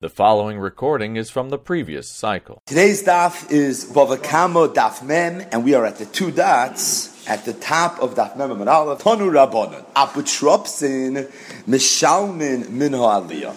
The following recording is from the previous cycle. Today's daf is Bavakamo Daf Mem, and we are at the two dots at the top of Daf Mem and Aleph. Tonu Rabbanon, Apotropsin, Mishalmin Minho Aliyah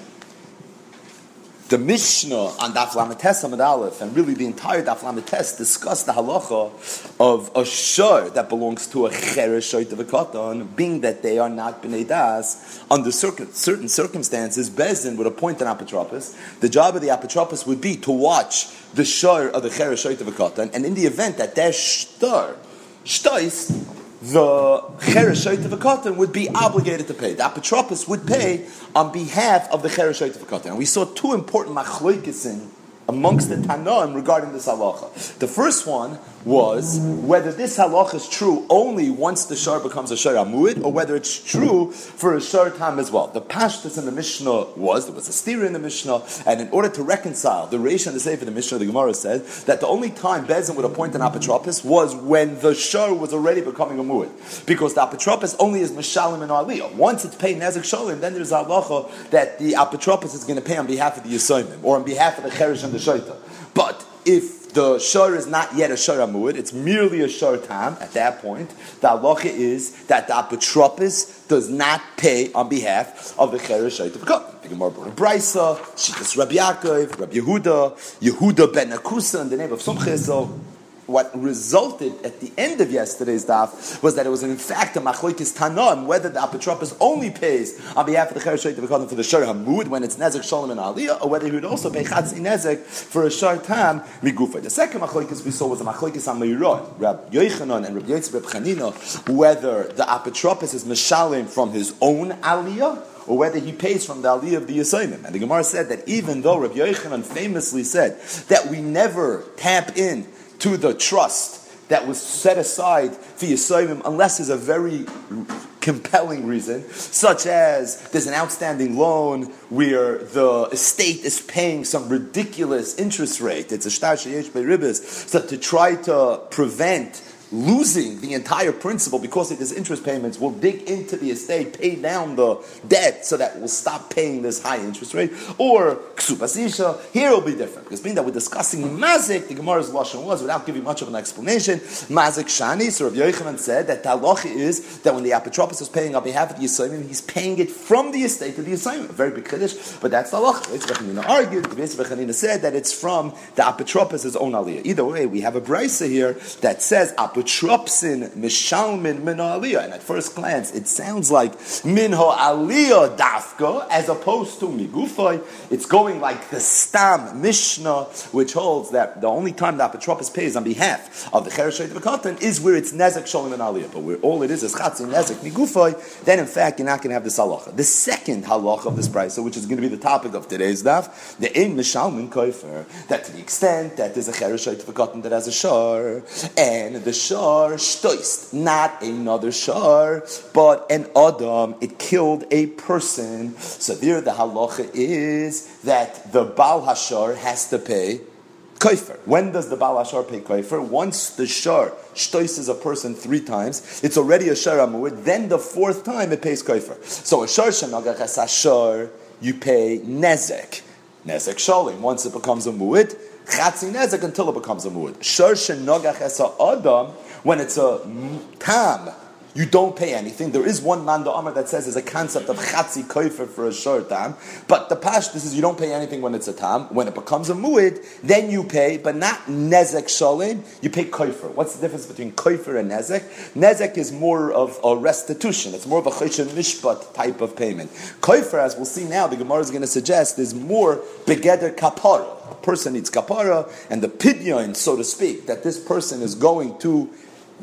the Mishnah on Daf Lamites Amid Aleph, and really the entire Daf Lamites discuss the halacha of a shor that belongs to a cheresh of a katan, being that they are not bnei das. Under certain circumstances, Bezin would appoint an apotropos. The job of the apotropos would be to watch the shor of the cheresh of a katan, and in the event that their shtar, shtais, the Cheresh of a katan would be obligated to pay. The Apotropos would pay on behalf of the Cheresh of a katan. And we saw two important machloikisin amongst the Tanaim regarding this halacha. The first one was whether this halacha is true only once the shar becomes a shar amuid, or whether it's true for a shar time as well. The pashtus in the Mishnah was there was a steer in the Mishnah, and in order to reconcile the Reish and the Sefer, the Mishnah, the Gemara said that the only time Bezin would appoint an apotropis was when the shar was already becoming a muid, because the apotropis only is mishalim and aliyah. Once it's paid nezik shalim, then there's a halacha that the apotropis is going to pay on behalf of the yisomim or on behalf of the cherish and the shaita. But if the shor is not yet a shor amud, it's merely a shor tam at that point. The halacha is that the apotropis does not pay on behalf of the cheresh the Gemara brought a Brisa, Shitas Rabbi Yaakov, Rabbi Yehuda, Yehuda ben Akusa in the name of Sumcheso what resulted at the end of yesterday's daf was that it was in fact a machlokes tanon whether the apotropos only pays on behalf of the cheresh shayt for the shor hamud when it's nezek shalom and aliyah, or whether he would also pay chatzi nezek for a shor tam migufa. The second machlokes we saw was a machlokes on Meirot, Rab Yochanan and Rab Yitzchak Rab Chanina, whether the apotropos is mishalim from his own aliyah or whether he pays from the aliyah of the Yisayim. And the Gemara said that even though Rabbi Yochanan famously said that we never tap in to the trust that was set aside for Yisayim unless there's a very compelling reason, such as there's an outstanding loan where the estate is paying some ridiculous interest rate. It's a shtar sheyesh ribis. So to try to prevent losing the entire principal because of his interest payments will dig into the estate, pay down the debt so that we'll stop paying this high interest rate. Or ksupasisha, here will be different. Because being that we're discussing mazik, the Gemara's lashon was, without giving much of an explanation, mazik shani, so Rav Yochanan said that the is that when the apotropos is paying on behalf of the Yisraelim, he's paying it from the estate to the Yisraelim. A very big kiddush, but that's the halacha. Yitzchak argued, Yitzchak said that it's from the apotropos' own aliyah. Either way, we have a brisa here that says apotropos Betropsin Mishalmin Min Aliyah. And at first glance, it sounds like Minho Aliyah Dafka, as opposed to Migufay. It's going like the Stam Mishnah, which holds that the only time the Apotropos pays on behalf of the Cheresh of the is where it's Nezek Sholim and Aliyah. But where all it is is Chatzin Nezek Migufay, then in fact you're not going to have this halacha. The second halacha of this price, which is going to be the topic of today's daf, the Ein Mishalmin Koifer, that to the extent that there's a Cheresh of the that has a shar, and the shar not another shar, but an adam. It killed a person. So there, the halacha is that the Baal Hashar has to pay Koifer. When does the Baal Hashar pay Koifer? Once the Shar shtoises a person three times, it's already a Shar Amuid, then the fourth time it pays Koifer. So a Shar Shanagach Shar, you pay Nezek. Nezek Shalim. Once it becomes a Muid, Chatzi Nezek until it becomes a Muid. Shar Shanagach Adam, when it's a tam, you don't pay anything. There is one Manda Amr that says there's a concept of chatzi koifer for a short time, but the pash this is you don't pay anything when it's a tam. When it becomes a muid, then you pay, but not nezek shalim. You pay koifer. What's the difference between koifer and nezek? Nezek is more of a restitution. It's more of a choshen mishpat type of payment. Koifer, as we'll see now, the Gemara is going to suggest is more begeder kapara. A person needs kapara, and the pidyon, so to speak, that this person is going to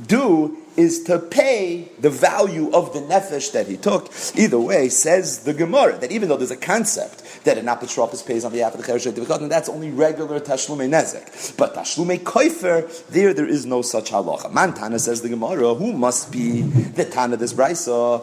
do is to pay the value of the nefesh that he took. Either way, says the Gemara that even though there's a concept that an apotropos pays on behalf of the cheresh and that's only regular tashlume nezek. But tashlume koifer, there there is no such halacha. Mantana says the Gemara, who must be the Tana this brisa?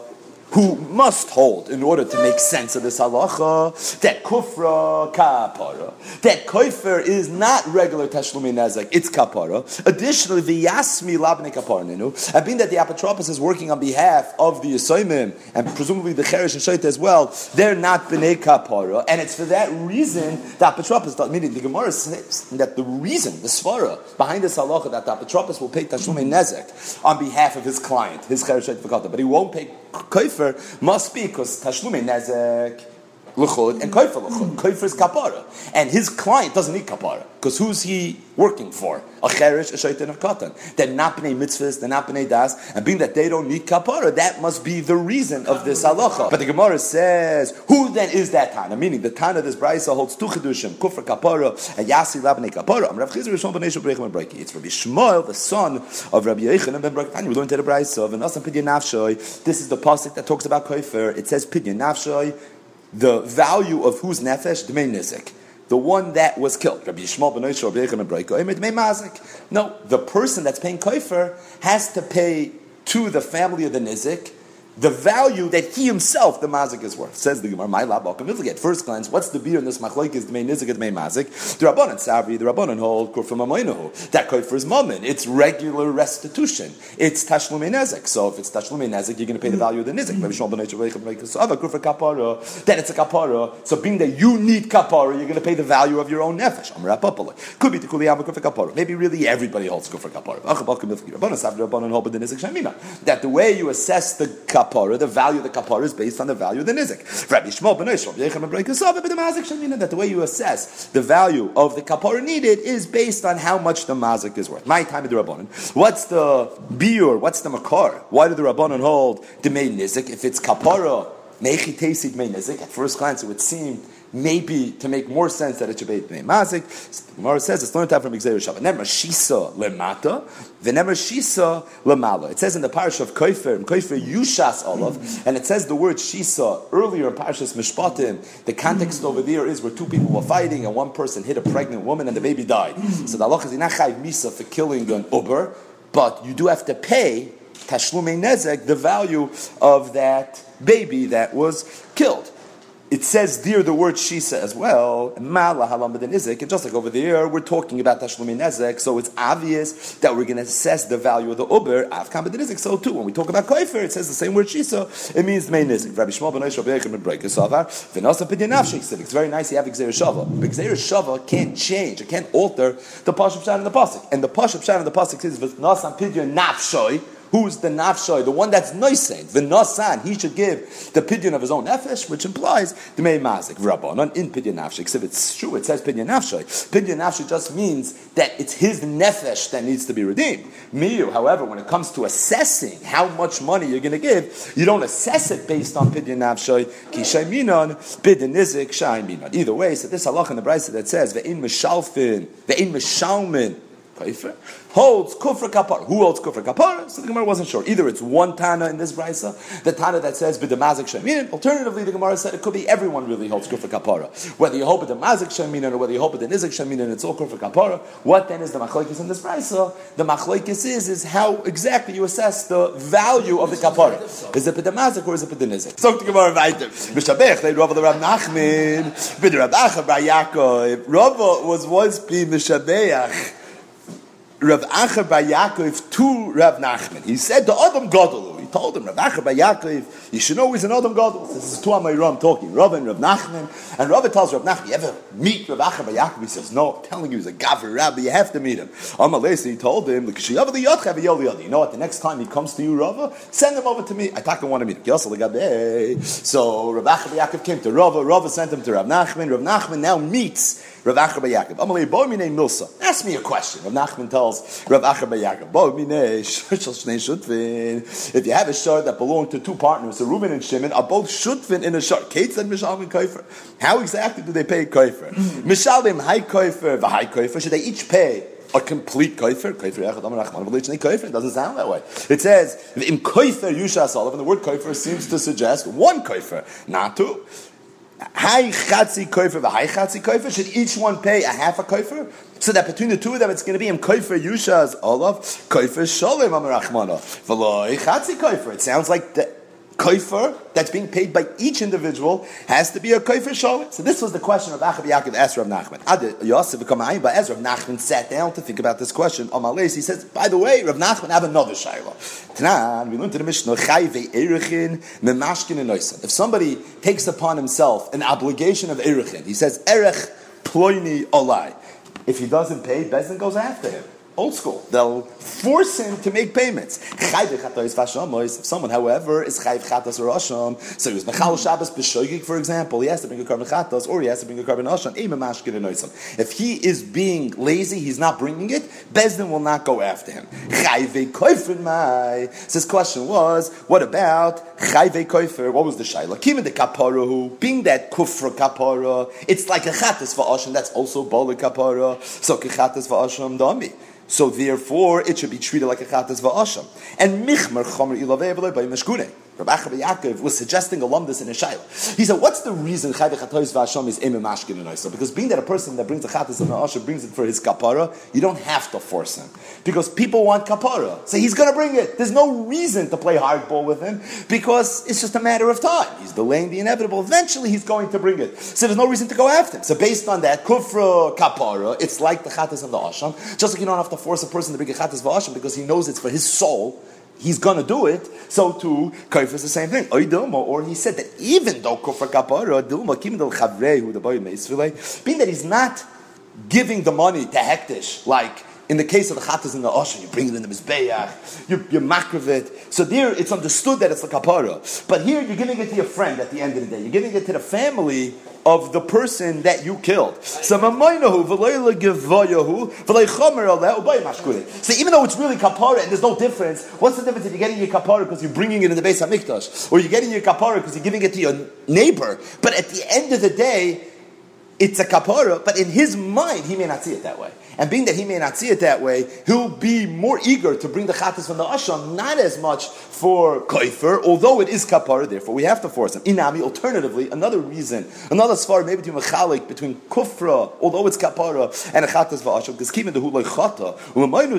Who must hold in order to make sense of this halacha that kufra kapara, that koifer is not regular tashlumi nezek, it's kapara. Additionally, the v'yasmi labne kaparaninu, and being that the apotropos is working on behalf of the yisoimim and presumably the cheresh and shaita as well, they're not bnei kapara, and it's for that reason that apotropos, meaning the Gemara says that the reason, the svara behind this halacha that the apotropos will pay tashlumi nezek on behalf of his client, his shaita but he won't pay koifer must be because tashlume nezek luchud and koifer luchud. Koifer is kapara, and his client doesn't need kapara because who's he working for? A cherish, a shaitan, a katan. They're not bnei mitzvahs, they're not bnei das, and being that they don't need kapara, that must be the reason of this halacha. But the Gemara says, who then is that Tana? Meaning the Tana this brisa holds two chedushim, kufra kapara and yasi labnei kapara. Am Rav Chizr Rishon b'nei Shabreichem Breki. It's Rabbi Shmuel, the son of Rabbi Yechanan ben Breki. We the. This is the pasuk that talks about koifer. It says Pidyon Nafshoy, the value of whose nefesh, dmei nizik. The one that was killed. Rabbi Yishmael ben No, the person that's paying koifer has to pay to the family of the nizik the value that he himself, the mazik, is worth. Says the Gemara, my we get first glance, what's the beer in this machlok is the main nizik, the main mazik? The rabbanon savri, the rabbanon hold kurfam amoinahu. That koy for his moment. It's regular restitution. It's tashlum nezik. So if it's tashlum nezik, you're going to pay the value of the nizik. Then it's a kapara. So being that you need kapara, you're going to pay the value of your own nefesh. Could be the kuliyam kapara. Maybe really everybody holds kufra kapara. That the way you assess the kapara kapara, the value of the kapara is based on the value of the nizik. Rabbi ben that the way you assess the value of the kapara needed is based on how much the mazik is worth. My time of the rabbanon. What's the biur? What's the makar? Why do the rabbanon hold the main nizik if it's kapara? At first glance, it would seem maybe to make more sense that it should be Bnei Mazik. Gemara says it's learned out from gezeira shava. Never Shisa lemata, v'never Shisa lemala. It says in the parish of Koifer, Koifer Yushas Olav, and it says the word Shisa earlier in Parashas Mishpatim. The context over there is where two people were fighting and one person hit a pregnant woman and the baby died. So the Allah is not misa for killing an uber, but you do have to pay tashlume nezek, the value of that baby that was killed it says there the word shisa as well, and just like over there, we're talking about tashlumi nezek, so it's obvious that we're going to assess the value of the uber avkam nizik. So too, when we talk about koifer, it says the same word shisa, it means main nizik. Rabbi Shmuel ben Oish Rabbi Yechim ben Savar v'nasa pidyanavshik It's very nice you have gezeira shava. gezeira shava can't change, it can't alter the pashup shan and the pasuk, and the pashup shan and the pasuk says v'nasa pidyan nafshoy who's the nafshoy, the one that's noisein, the nasan, he should give the pidyon of his own nefesh, which implies the mei mazik, rabbanon, in pidyon nafshoy. If it's true, it says pidyon nafshoy. Pidyon nafshoy just means that it's his nefesh that needs to be redeemed. Miyu, however, when it comes to assessing how much money you're going to give, you don't assess it based on pidyon nafshoy, ki shaiminon, pidyon nizik, shay minon. Either way, so this halach in the brisa that says, ve'in mishalfin, ve'in mishalmin, holds kufra kapar. Who holds kufra kapar? So the Gemara wasn't sure. Either it's one Tana in this brisa, the Tana that says b'demazik sheminin. Alternatively, the Gemara said it could be everyone really holds kufra kapara. Whether you hold b'demazik sheminin or whether you hold b'denizik sheminin, it's all kufra kapara. What then is the machlokes in this brisa? The machlokes is is how exactly you assess the value of the kapara. Is it b'demazik or is it b'denizik? So the Gemara weiter. Mishabech they Rav the Rav Nachman, b'derab Acha Bar Yaakov. Rav was once be mishabeach. Rav Acher Yaakov to Rav Nachman. He said to Adam Gadol, he told him, Rav Acher Yaakov, you should know he's an Adam Gadol. This is two Amoraim talking, Rav and Rav Nachman. And Rav tells Rav Nachman, you ever meet Rav Acher Yaakov? He says, no, I'm telling you, he's a Gaver Rabbi, you have to meet him. Amalesi, he told him, you know what, the next time he comes to you, Rav, send him over to me. I talk and want to meet him. So Rav Acher Yaakov came to Rav, Rav sent him to Rav Nachman. Rav Nachman now meets Rav Acher Yaakov. Amalei bo mine milsa. Ask me a question. Rav Nachman tells Rav Acher Yaakov. Bo mine shnei shutvin. If you have a shard that belonged to two partners, so Reuben and Shimon, are both shutvin in a shard. Kate said Mishal and Koifer. How exactly do they pay Koifer? Hmm. Mishalim high Koifer, the high Koifer. Should they each pay? a complete koifer. Koifer yachad amar achman koifer. It doesn't sound that way. It says in koifer yushas olav, and the word koifer seems to suggest one koifer, not two. High chatzi the high chatzi. Should each one pay a half a koifer? So that between the two of them, it's going to be in koifer yushas olav koifer sholem amarachmana. V'loy chatzi koifer. It sounds like the koifer that's being paid by each individual has to be a koifer shalit. So this was the question of Achav Yaakov Ezra of Nachman. Ad but Ezra of Nachman sat down to think about this question. Amales, he says, by the way, Rav Nachman have another shayla. Tanan, we learned in the Mishnah, Chayve and If somebody takes upon himself an obligation of Erechin, he says, Erech Ploini Olai. If he doesn't pay, Bezin goes after him old school. They'll force him to make payments. If someone, however, is chayv chatas or asham, so he was mechal Shabbos b'shoigig, for example, he has to bring a korban chatas or he has to bring a korban asham. If he is being lazy, he's not bringing it. Bezdin will not go after him. Chayve koifer mai. So his question was, what about chayve koifer? What was the shayla? Kima de kapara who, being that kufra kapara, it's like a chatas for asham. That's also bola kapara. So kechatas for asham dami. So therefore, it should be treated like a chatas va'asham. And michmer chomer ilavei by meshkune. Rabbi Achav Yaakov was suggesting alumnus in a shayla. He said, "What's the reason chayv chatois va'asham is emem mashkin and Because being that a person that brings a chatas and va'asham brings it for his kapara, you don't have to force him because people want kapara, so he's going to bring it. There's no reason to play hardball with him because it's just a matter of time. He's delaying the inevitable. Eventually, he's going to bring it. So there's no reason to go after him. So based on that kufra kapara, it's like the chatas and the asham. Just like you don't have to force a person to bring a chatas va'asham because he knows it's for his soul he's going to do it, so too, Kaif is the same thing. Or he said that even though Kufra Kapara, Dilma, the boy being that he's not giving the money to Hektish, like in the case of the chatas in the ocean, you bring it in the mizbeach, you, you makrav it. So there, it's understood that it's a kapara. But here, you're giving it to your friend at the end of the day. You're giving it to the family of the person that you killed. So even though it's really kapara and there's no difference, what's the difference if you're getting your kapara because you're bringing it in the base of mikdash, or you're getting your kapara because you're giving it to your neighbor? But at the end of the day, it's a kapara, but in his mind, he may not see it that way. And being that he may not see it that way, he'll be more eager to bring the chatas from the asham, not as much for koifer, although it is kapara, therefore we have to force him. Inami, alternatively, another reason, another svar, maybe to mechalik between kufra, although it's kapara, and a chatas v'asham, because kivin the hulay chata, u'mamaynu.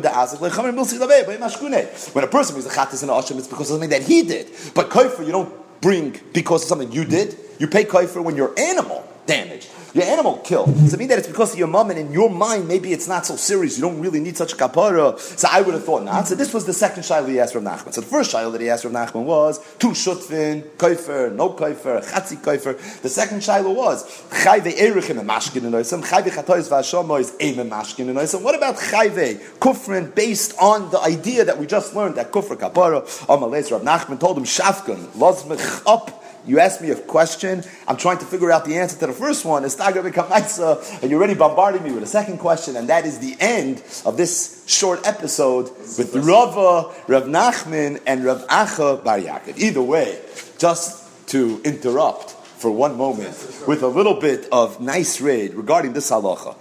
When a person brings the chatas in the asham, it's because of something that he did. But koifer, you don't bring because of something you did. You pay koifer when you're animal damaged. Your animal killed. Does it mean that it's because of your mom and in your mind maybe it's not so serious? You don't really need such a kapara. So I would have thought not. So this was the second shiloh he asked from Nachman. So the first shiloh that he asked from Nachman was two shutvin, koifer, no koifer, chatzi koifer. The second shiloh was chayve erichim and mashkin and oisam, chayve chatois v'ashomois eim and mashkin and oisam. What about chayve kufrin based on the idea that we just learned that kufr kapara? Amalei Rav Nachman told him shafkan lozmech up you asked me a question. I'm trying to figure out the answer to the first one. It's not going to become nicer. And you're already bombarding me with a second question, and that is the end of this short episode with Rava, Rav Nachman, and Rav Acha Bar Yaakov. Either way, just to interrupt for one moment with a little bit of nice raid regarding this halacha.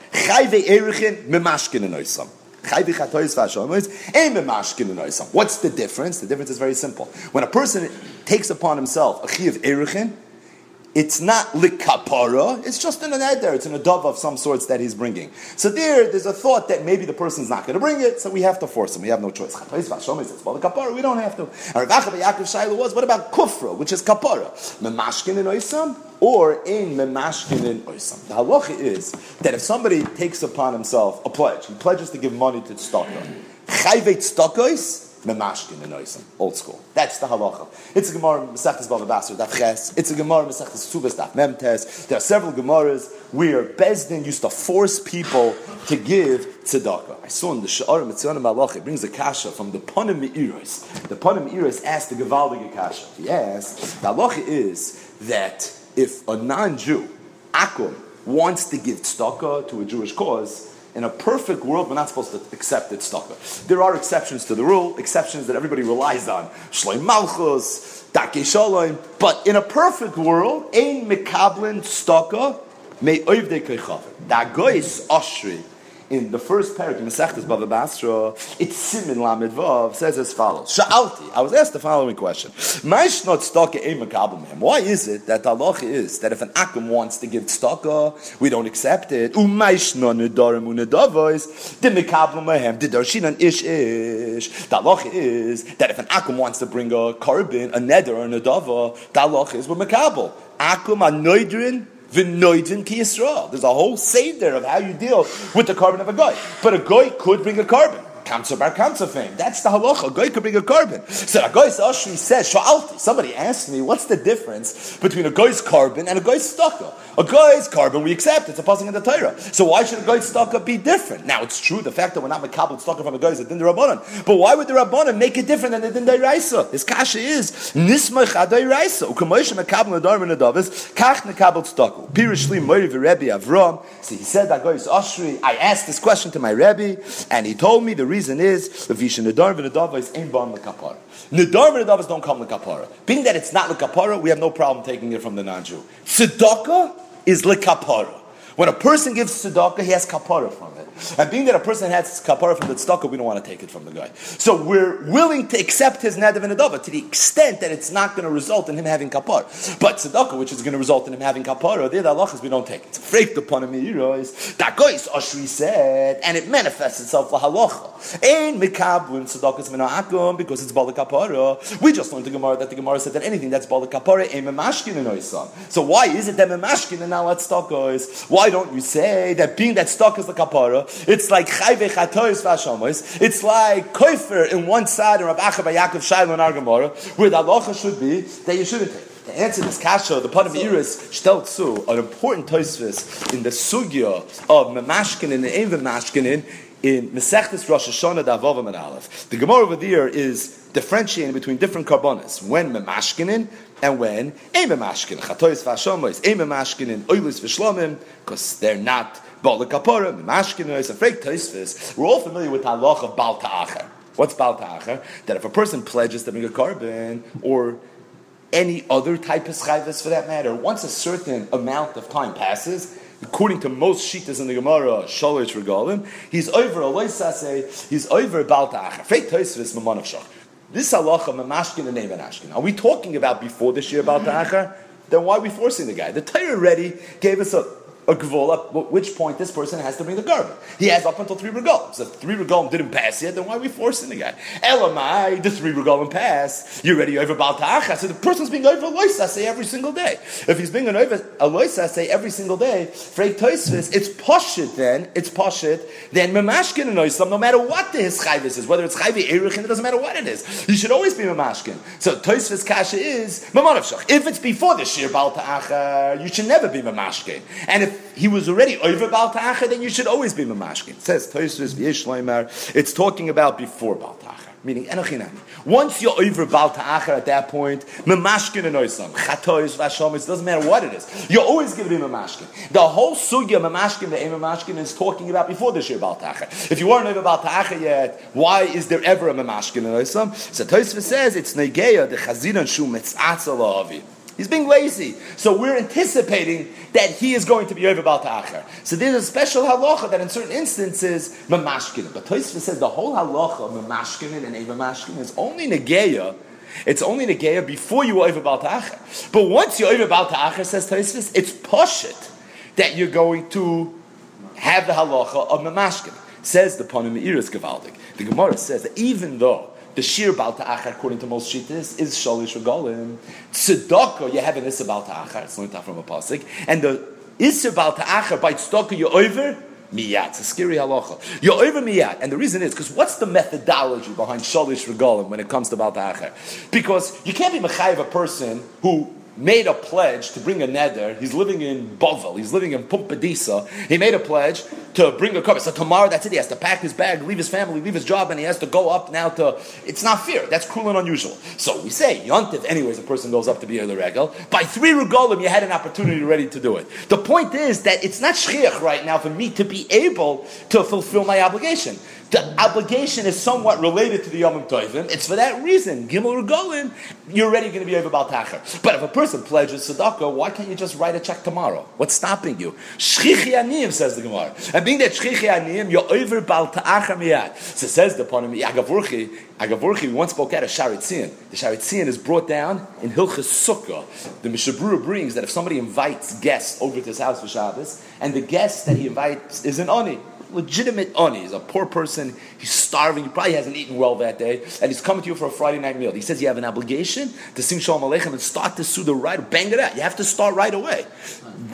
What's the difference? The difference is very simple. When a person takes upon himself a chi of erichin, it's not likapara, it's just an eder, it's an adov of some sorts that he's bringing. So there, there's a thought that maybe the person's not going to bring it, so we have to force him. We have no choice. We don't have to. And Rav Yaakov Shaila was, what about kufra, which is kapara? Memashkin and oisam? Or in memashkin and oisam. The halacha is that if somebody takes upon himself a pledge, he pledges to give money to tzedakah, chayvet tzedakahs, memashkin and oisam, old school. That's the halacha. It's a Gemara Masechtas Bava Basra Daf Ches. It's a Gemara Masechtas Subas Daf Memtes. There are several Gemaras where Bezdin used to force people to give tzedakah. I saw in the Sha'ar Mitzvah Malach, it brings a kasha from the Panim Me'iris. The Panim Me'iris asked the Gevaldige kasha. He asked, the halacha is that if a non-Jew, Akum, wants to give tzedakah to a Jewish cause, in a perfect world, we're not supposed to accept it tzedakah. There are exceptions to the rule, exceptions that everybody relies on. Shloim Malchus, Dake Shalom. But in a perfect world, ein mekablin tzedakah may oivde keichaver. Dagois ashri in the first paragraph, in Masechtas Bava Basra, it's Simin Lamed Vav, says as follows. Sha'alti, I was asked the following question. Why is it that halacha is that if an akum wants to give tzedakah, we don't accept it? Umayshna nedarim unedavois, the mekabel mehem, the darshinan ish ish. The halacha is that if an akum wants to bring a korban, a neder, or a nedava, the halacha is we're mekabel. Akum anoidrin, V'noidin ki Yisrael. There's a whole seder of how you deal with the korban of a guy. But a guy could bring a korban. Kamsa bar Kamsa fame. That's the halacha. A guy could bring a korban. So a guy's Ashri says. Somebody asked me, what's the difference between a guy's korban and a guy's stucco? A guy's korban we accept. It's a passing in the Torah. So why should a guy's stucco be different? Now it's true, the fact that we're not makabel stucco from a guy is a din. But why would the rabbanon make it different than the din raisa? His kasha is nismach aday raisa. Ukamosh makabel nadar min adavis kach nekabel stucco. Pirishli moiri v'Rebbe Avram. So he said that guy's Ashri. I asked this question to my Rebbe, and he told me the reason is the visha nadar v'nadavos ain't born lekapara. Nadar v'nadavos don't come lekapara. Being that it's not lekapara, we have no problem taking it from the non-Jew. Tzedakah is lekapara. When a person gives tzedakah, he has kapara from it. And being that a person has kapara from the tzedakah, we don't want to take it from the guy. So we're willing to accept his nadav and adava to the extent that it's not going to result in him having kapara. But tzedakah, which is going to result in him having kapara, there the halachas we don't take it. Freaked upon him is that gois Ashri said, and it manifests itself for halacha. Ein mikabun tzedakahs akum because it's bala kapara. We just learned the Gemara that the Gemara said that anything that's bala kapara ain't memashkin in So why is it that memashkin and now let's tzedakah Why don't you say that being that stock is the kapara, it's like chayve chatois v'ashamos. It's like koifer in one side and Rav Acha by Yaakov Shaila and Argamora, where the halacha should be that you shouldn't take. To answer this kasha, the part of Iris stellt zu an important toisvis in the sugya of memashkin and ein memashkin in Mesechtes Rosh Hashanah Davavam and. The Gemara over there is differentiating between different karbonas when memashkinin and when ein memashkin. Chatois v'ashamos, ein memashkinin, oilis v'shlomim, because they're not We're all familiar with the halach of Bal Ta'acher. What's Bal Ta'acher? That if a person pledges to bring a korban or any other type of schayvis for that matter, once a certain amount of time passes, according to most shitas in the Gemara, Shalosh Regalim, he's over a loisase, he's over Bal Ta'acher. Fake Taisvis, Mamanach This halacha, Mamashkin and Ashkin. Are we talking about before this year Bal Ta'acher? Then why are we forcing the guy? The Torah already gave us a a gvul, at which point this person has to bring the korban. He has up until three regalim. So if three regalim didn't pass yet, then why are we forcing the guy? Elamai, the three regalim pass. You're ready over Baltacha. So the person's being over say every single day. If he's being an over say every single day, Freik Toisvis, it's poshit then, it's poshit, then Mamashkin and Oisam, no matter what the his chayvis is, whether it's chayvi erichin, it doesn't matter what it is. You should always be Mamashkin. So Toisvis Kasha is Mamonavshach. If it's before the Shir Baltacha, you should never be Mamashkin. And if he was already over Baal Ta'acha, then you should always be Mamashkin. It says, it's talking about before Baal Ta'acha, meaning Enochinani. Once you're over Baal Ta'acha at that point, Mamashkin and Oisam, Chatois, Vashomis, it doesn't matter what it is. You're always going to be Mamashkin. The whole Sugya Mamashkin, the Mamashkin is talking about before this year Baal Ta'acha. If you weren't over Baal Ta'acha yet, why is there ever a Mamashkin and Oisam? So Toisva says, it's Negeya, the Chaziran Shu Metzatza La'avi. He's being lazy. So we're anticipating that he is going to be over Baal Ta'achar. So there's a special halacha that in certain instances, Mamashkin. But Tosfos says the whole halacha, of Mamashkin and Eva Mashkin, is only Negeya. It's only Negeya before you over Baal Ta'achar. But once you're over Baal Ta'achar, says Tosfos, it's Poshit that you're going to have the halacha of Mamashkin. Says the Ponim Iris Gavaldik. The Gemara says that even though the shir bal ta'achar, according to most shittas, is shalish regalim. Tzedakah, you have an issa bal ta'achar. It's learned from a pasuk, and the issa bal ta'achar by tzedakah you're over. Miyat, it's a scary halacha. You're over miyat, and the reason is because what's the methodology behind shalish regalim when it comes to bal ta'achar? Because you can't be mechayiv a person who made a pledge to bring a neder. He's living in Bovel. He's living in Pumbedisa. He made a pledge to bring a korban. So tomorrow, that's it. He has to pack his bag, leave his family, leave his job, and he has to go up now to. It's not fair. That's cruel and unusual. So we say yontiv. Anyways, a person goes up to be a regel. By three regalim, you had an opportunity ready to do it. The point is that it's not shchiach right now for me to be able to fulfill my obligation the obligation is somewhat related to the Yom Tovim. It's for that reason. Gimel Regolim, you're already going to be over Baltacher. But if a person pledges tzedakah, why can't you just write a check tomorrow? What's stopping you? Shchichi says the Gemara. And being that shchichi aniyim, you're over bal ta'acha miyad. So says the ponim, Agavurchi, Agavurchi, we once spoke out of Sha'ar HaTziyun. The Sha'ar HaTziyun is brought down in Hilchas Sukkah. The Mishnah Berurah brings that if somebody invites guests over to his house for Shabbos, and the guest that he invites is an oni, legitimate oni. He's a poor person. He's starving. He probably hasn't eaten well that day, and he's coming to you for a Friday night meal. He says you have an obligation to sing Shalom Aleichem and start to sue the Suda right, bang it out. You have to start right away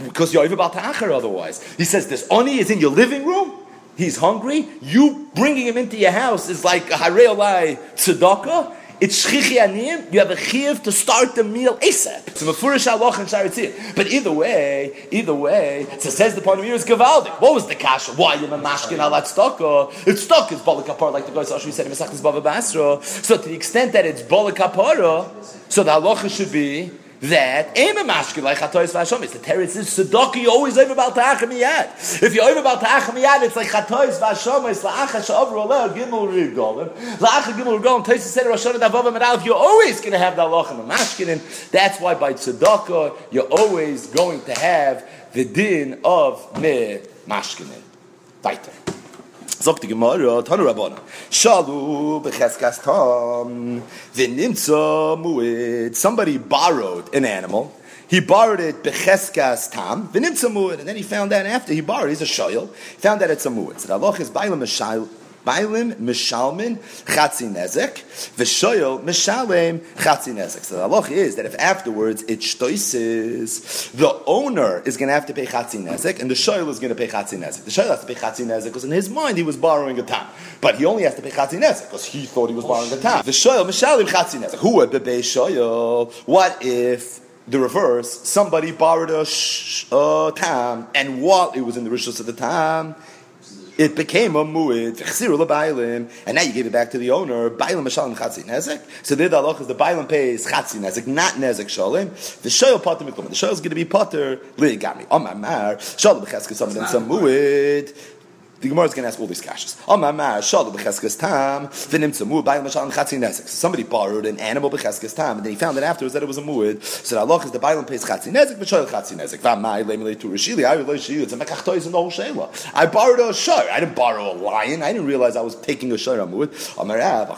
because you're even about to achar otherwise. He says this oni is in your living room. He's hungry. You bringing him into your house is like a harei tzedakah it's shchichi aniyim, you have a chiv to start the meal ASAP. It's a mefurish halach and sharitzim. But either way, either way, so says the point is gavaldik. What was the kasha? Why you mashkin alat stokka? It's stuck, it's bolak like the guy Sashi said in Mesachis Bava Basra. So to the extent that it's bolak so the halacha should be that. The teretz is tzedakah. You always over about ta'achem miyad. If you over about ta'achem miyad, it's like chatois v'ashomis la'acha she'over oleh gimel rigolim la'acha gimel rigolim. Tosis said Rosh Hashanah davava medalif. You're always going to have the halacha mashkin, and that's why by tzedakah you're always going to have the din of me mashkinin. Weiter. Sagt die Gemara, Tanu Rabbana, Shalu becheskas tam, v'nimtza muid. Somebody borrowed an animal, he borrowed it becheskas tam, v'nimtza muid, and then he found out after he borrowed, he's a shoyel, found that it's a muid. So the is bailam a Bailim mishalmin chatzi nezek, v'shoyel mishalem chatzi nezek. So the halach is that if afterwards it shtoises, the owner is going to have to pay chatzi nezek, and the shoyel is going to pay chatzi nezek. The shoyel has to pay chatzi nezek because in his mind he was borrowing a tam, but he only has to pay chatzi nezek because he thought he was borrowing a tam. The shoyel mishalem chatzi nezek. Who would be shoyel? What if? the reverse, somebody borrowed a, sh- a tam, and while it was in the rishos of the tam, it became a mu'id, and now you give it back to the owner, bailim mashalim chatzi nezek. So the halach is the bailim pays chatzi nezek, not nezek shalim. The shoyel potter miklum. The shoyel is going to be potter ligami. Omar mar, shoyel b'cheskes something some mu'id. The Gemara is going to ask all these kashas. Somebody borrowed an animal b'cheskes tam, and then he found out afterwards that it was a muad. So the halach is the bailam pays chatzi nezek, b'shoyel chatzi nezek. V'amai lemele tu rishili, I a borrowed a shor. I didn't borrow a lion. I didn't realize I was taking a shor muad. Ah,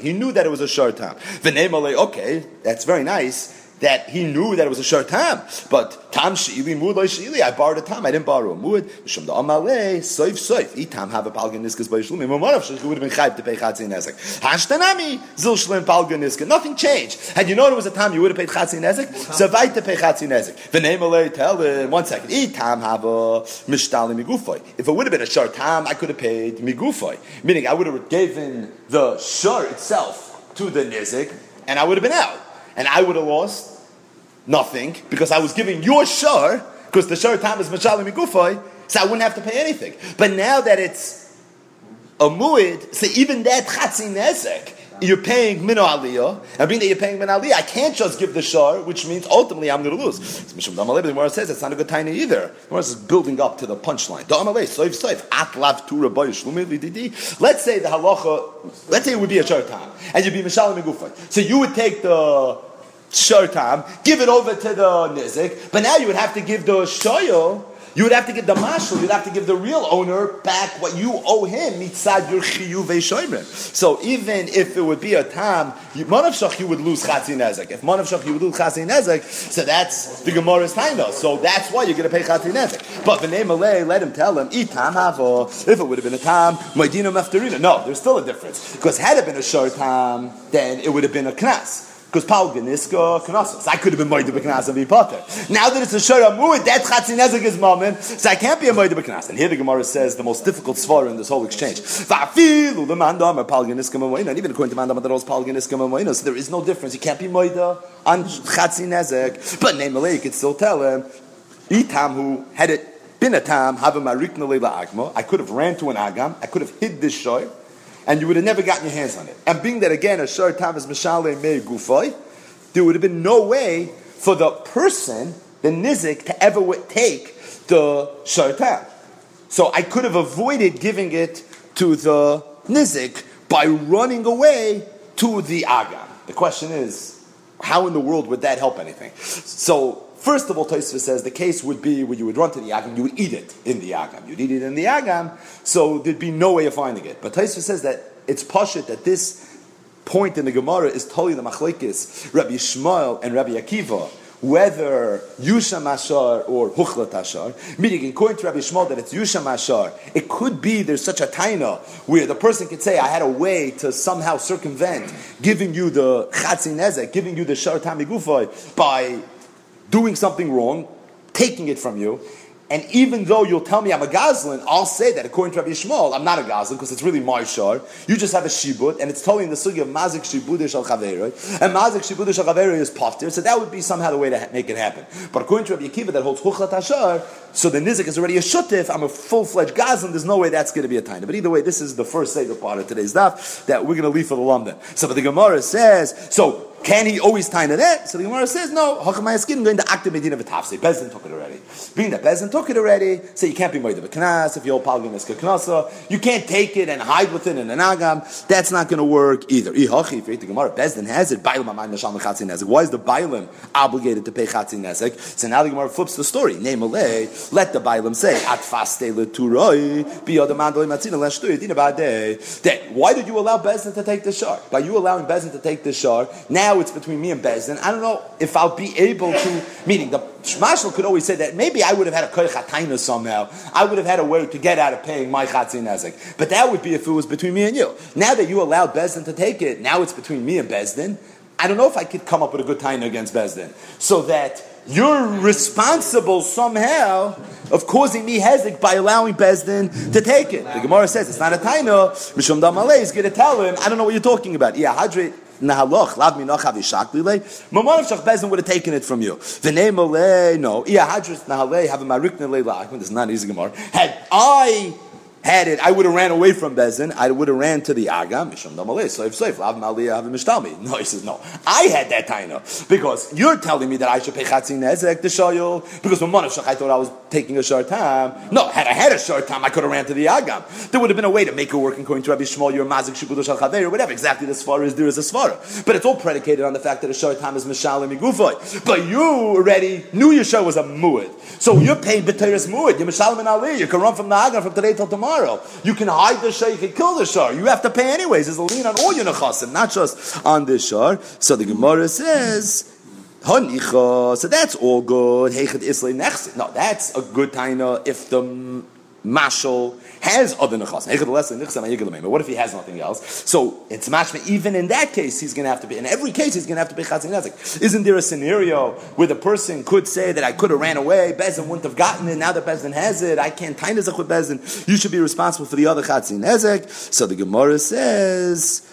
he knew that it was a shor tam. Okay, that's very nice that he knew that it was a short time. But tam sheili mud sheili, I borrowed a time. I didn't borrow a mud. Mishum the amale soif soif. He tam have a palgan niskas by shlumi. Mamarav shlich would have been chayv to pay chatzin nezek. Hashtanami zil shlim palgan. Nothing changed. Had you known it was a time, you would have paid chatzin nezek. So vayt to pay chatzin nezek. The name alay tell him one second. He tam have a mishtali migufoy. If it would have been a short time, I could have paid migufoy. Meaning I would have given the shur itself to the nizik, and I would have been out and I would have lost nothing because I was giving your shar because the shar time is machalim migufay, so I wouldn't have to pay anything. But now that it's a muid, so even that chatzi nezek, you're paying min aliyah, and being that you're paying min aliyah, I can't just give the shar, which means ultimately I'm going to lose. The Gemara says it's not a good time either. The Gemara is building up to the punchline. Dhamma Levi, so if so if atlav turabay shlumi li dd. Let's say the halacha, let's say it would be a shar time, and you'd be mishalim megufay. So you would take the shar time, give it over to the nizik, but now you would have to give the shoyo you would have to give the mashal, you'd have to give the real owner back what you owe him, mitzad your chiyuv. So even if it would be a tam, manav shach you would lose chatzin nezek. If manav shach you would lose chatzin nezek, so that's the Gemara's taina. So that's why you're going to pay chatzin nezek. But name Malay, let him tell him, eat tam havo. If it would have been a tam, maidina mefterina. No, there's still a difference. Because had it been a short tam, then it would have been a knas. Because Paul Ganiska Kanasos. I could have been Moide Beknas and be Potter. Now that it's a Shara Muid, that's Chatzinezek is moment, so I can't be a Moide Beknas. And here the Gemara says the most difficult svar in this whole exchange. Vafilu the Mandam Paul Ganiska Mamoina. Even according to Mandam, there was Paul Ganiska Mamoina. So there is no difference. You can't be Moide on Chatzinezek. But Nemalei, you could still tell him, Itam who had it been a time, have a marikna leila agma. I could have ran to an agam. I could have hid this shoy and you would have never gotten your hands on it. And being that again a short time is mishale me gufay, there would have been no way for the person, the nizik, to ever take the short time. So I could have avoided giving it to the nizik by running away to the agam. The question is, how in the world would that help anything? So First of all, Tosfos says the case would be where you would run to the agam, you would eat it in the agam. You'd eat it in the agam, so there'd be no way of finding it. But Tosfos says that it's pashit that this point in the Gemara is totally the machlekes Rabbi Yishmael and Rabbi Akiva whether Yusham Ashar or Huchlat Ashar, meaning according to Rabbi Yishmael that it's Yusham Ashar, it could be there's such a taina where the person could say, I had a way to somehow circumvent giving you the Chatzin Nezek, giving you the Shar Tamigufay by doing something wrong, taking it from you, and even though you'll tell me I'm a Goslin, I'll say that according to Rabbi Yishmael, I'm not a Goslin because it's really my shar. You just have a shibut, and it's totally in the sugi of mazik shibudish al and mazik shibudish al is paftir. So that would be somehow the way to make it happen. But according to Rabbi Akiva, that holds huchlat hashar, so the nizik is already a shutif. I'm a full fledged Goslin. There's no way that's going to be a tiny. But either way, this is the first seder part of today's daf that we're going to leave for the London. So, but the Gemara says so. Can he always tie that? So the Gemara says, no, Hachamayaskin going to active Medina V'tafse. Bezin took it already. Being that Bezin took it already, so you can't be a knas if you're palgim es knasa. You can't take it and hide with it in an agam. That's not going to work either. Ihachi, if you the Gemara, Bezin has it. Bailam amayim nashal mechatzin nezek. Why is the Bailam obligated to pay chatzin nezek? So now the Gemara flips the story. Name alay, let the Bailam say, at faste le leturoi, biyod amandoli matzina leshtui, dina ba'adei. That, why did you allow Bezin to take the shar? By you allowing Bezin to take the shar, now now it's between me and Bezdin. I don't know if I'll be able to, meaning the Shmashal could always say that maybe I would have had a koich somehow. I would have had a way to get out of paying my chatzin nezek. But that would be if it was between me and you. Now that you allowed Bezdin to take it, now it's between me and Bezdin. I don't know if I could come up with a good taina against Bezdin. So that you're responsible somehow of causing me hezek by allowing Bezdin to take it. The Gemara says it's not a taina. Mishum Damalei is going to tell him, I don't know what you're talking about. Yeah, Hadri Nahaloch, lav minochav yishak lile. Mamonav shach bezin would have taken it from you. V'nei mole, no. Iya hadris nahalei have a marikne leilach. This is not easy Gemara. Had I had it, I would have ran away from Bezin. I would have ran to the Aga. Have. No, he says, no. I had that taina. Because you're telling me that I should pay Chatzin Nezek, the Shoyol, because when Monashach, I thought I was taking a short time. No, had I had a short time, I could have ran to the Aga. There would have been a way to make it work according to Rabbi Shmuel, your Mazik Shibudo Shal or whatever. Exactly the Svara is there is a Svara. But it's all predicated on the fact that a short time is Mishalim Migufoy. But you already knew your show was a Muad. So you're paying B'teres Muad. You're Mishalim and Ali. You can run from the Agam from today till tomorrow. You can hide the shah, you can kill the shah. You have to pay anyways. There's a lien on all your nechasim, not just on this shah. So the Gemara says, Hanicha. so that's all good. Hey, Islay Nex. No, that's a good taina if the mashal has other nechas. What if he has nothing else? So it's mashma. Even in that case, he's going to have to be. In every case, he's going to have to be chatzin nezik. Isn't there a scenario where the person could say that I could have ran away, Bezin wouldn't have gotten it. Now that Bezin has it, I can't nezek with Bezin. You should be responsible for the other chatzin nezek. So the Gemara says.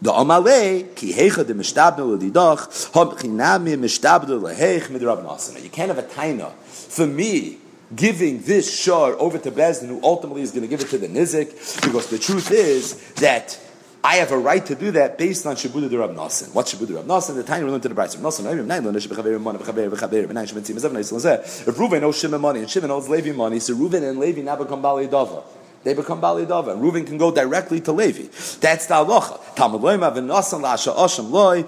The Amale, ki hecha de mishtabnu l'didach, hom chinami mishtabnu l'heich midrab nasana. You can't have a taina. For me, giving this shar over to Bezdin, who ultimately is going to give it to the Nizik, because the truth is that I have a right to do that based on Shabuda Rab Nasan. What Shabuda Rab Nasan? The time we learned to the Bryce. Rab Nasan, Nayim, Nayim, Nayim, Bechaver, Money, Bechaver, Bechaver, Benayim, Shemon, Tzim, Zev, Nayim, Zeh. If Reuven owes Shimon money, and Shimon owes Levi money, so Reuven and Levi now become Bali Dava. They become Bali Dava. And Reuven can go directly to Levi. That's the halacha. Talmud loy ma v'nasan la'asha asham loy.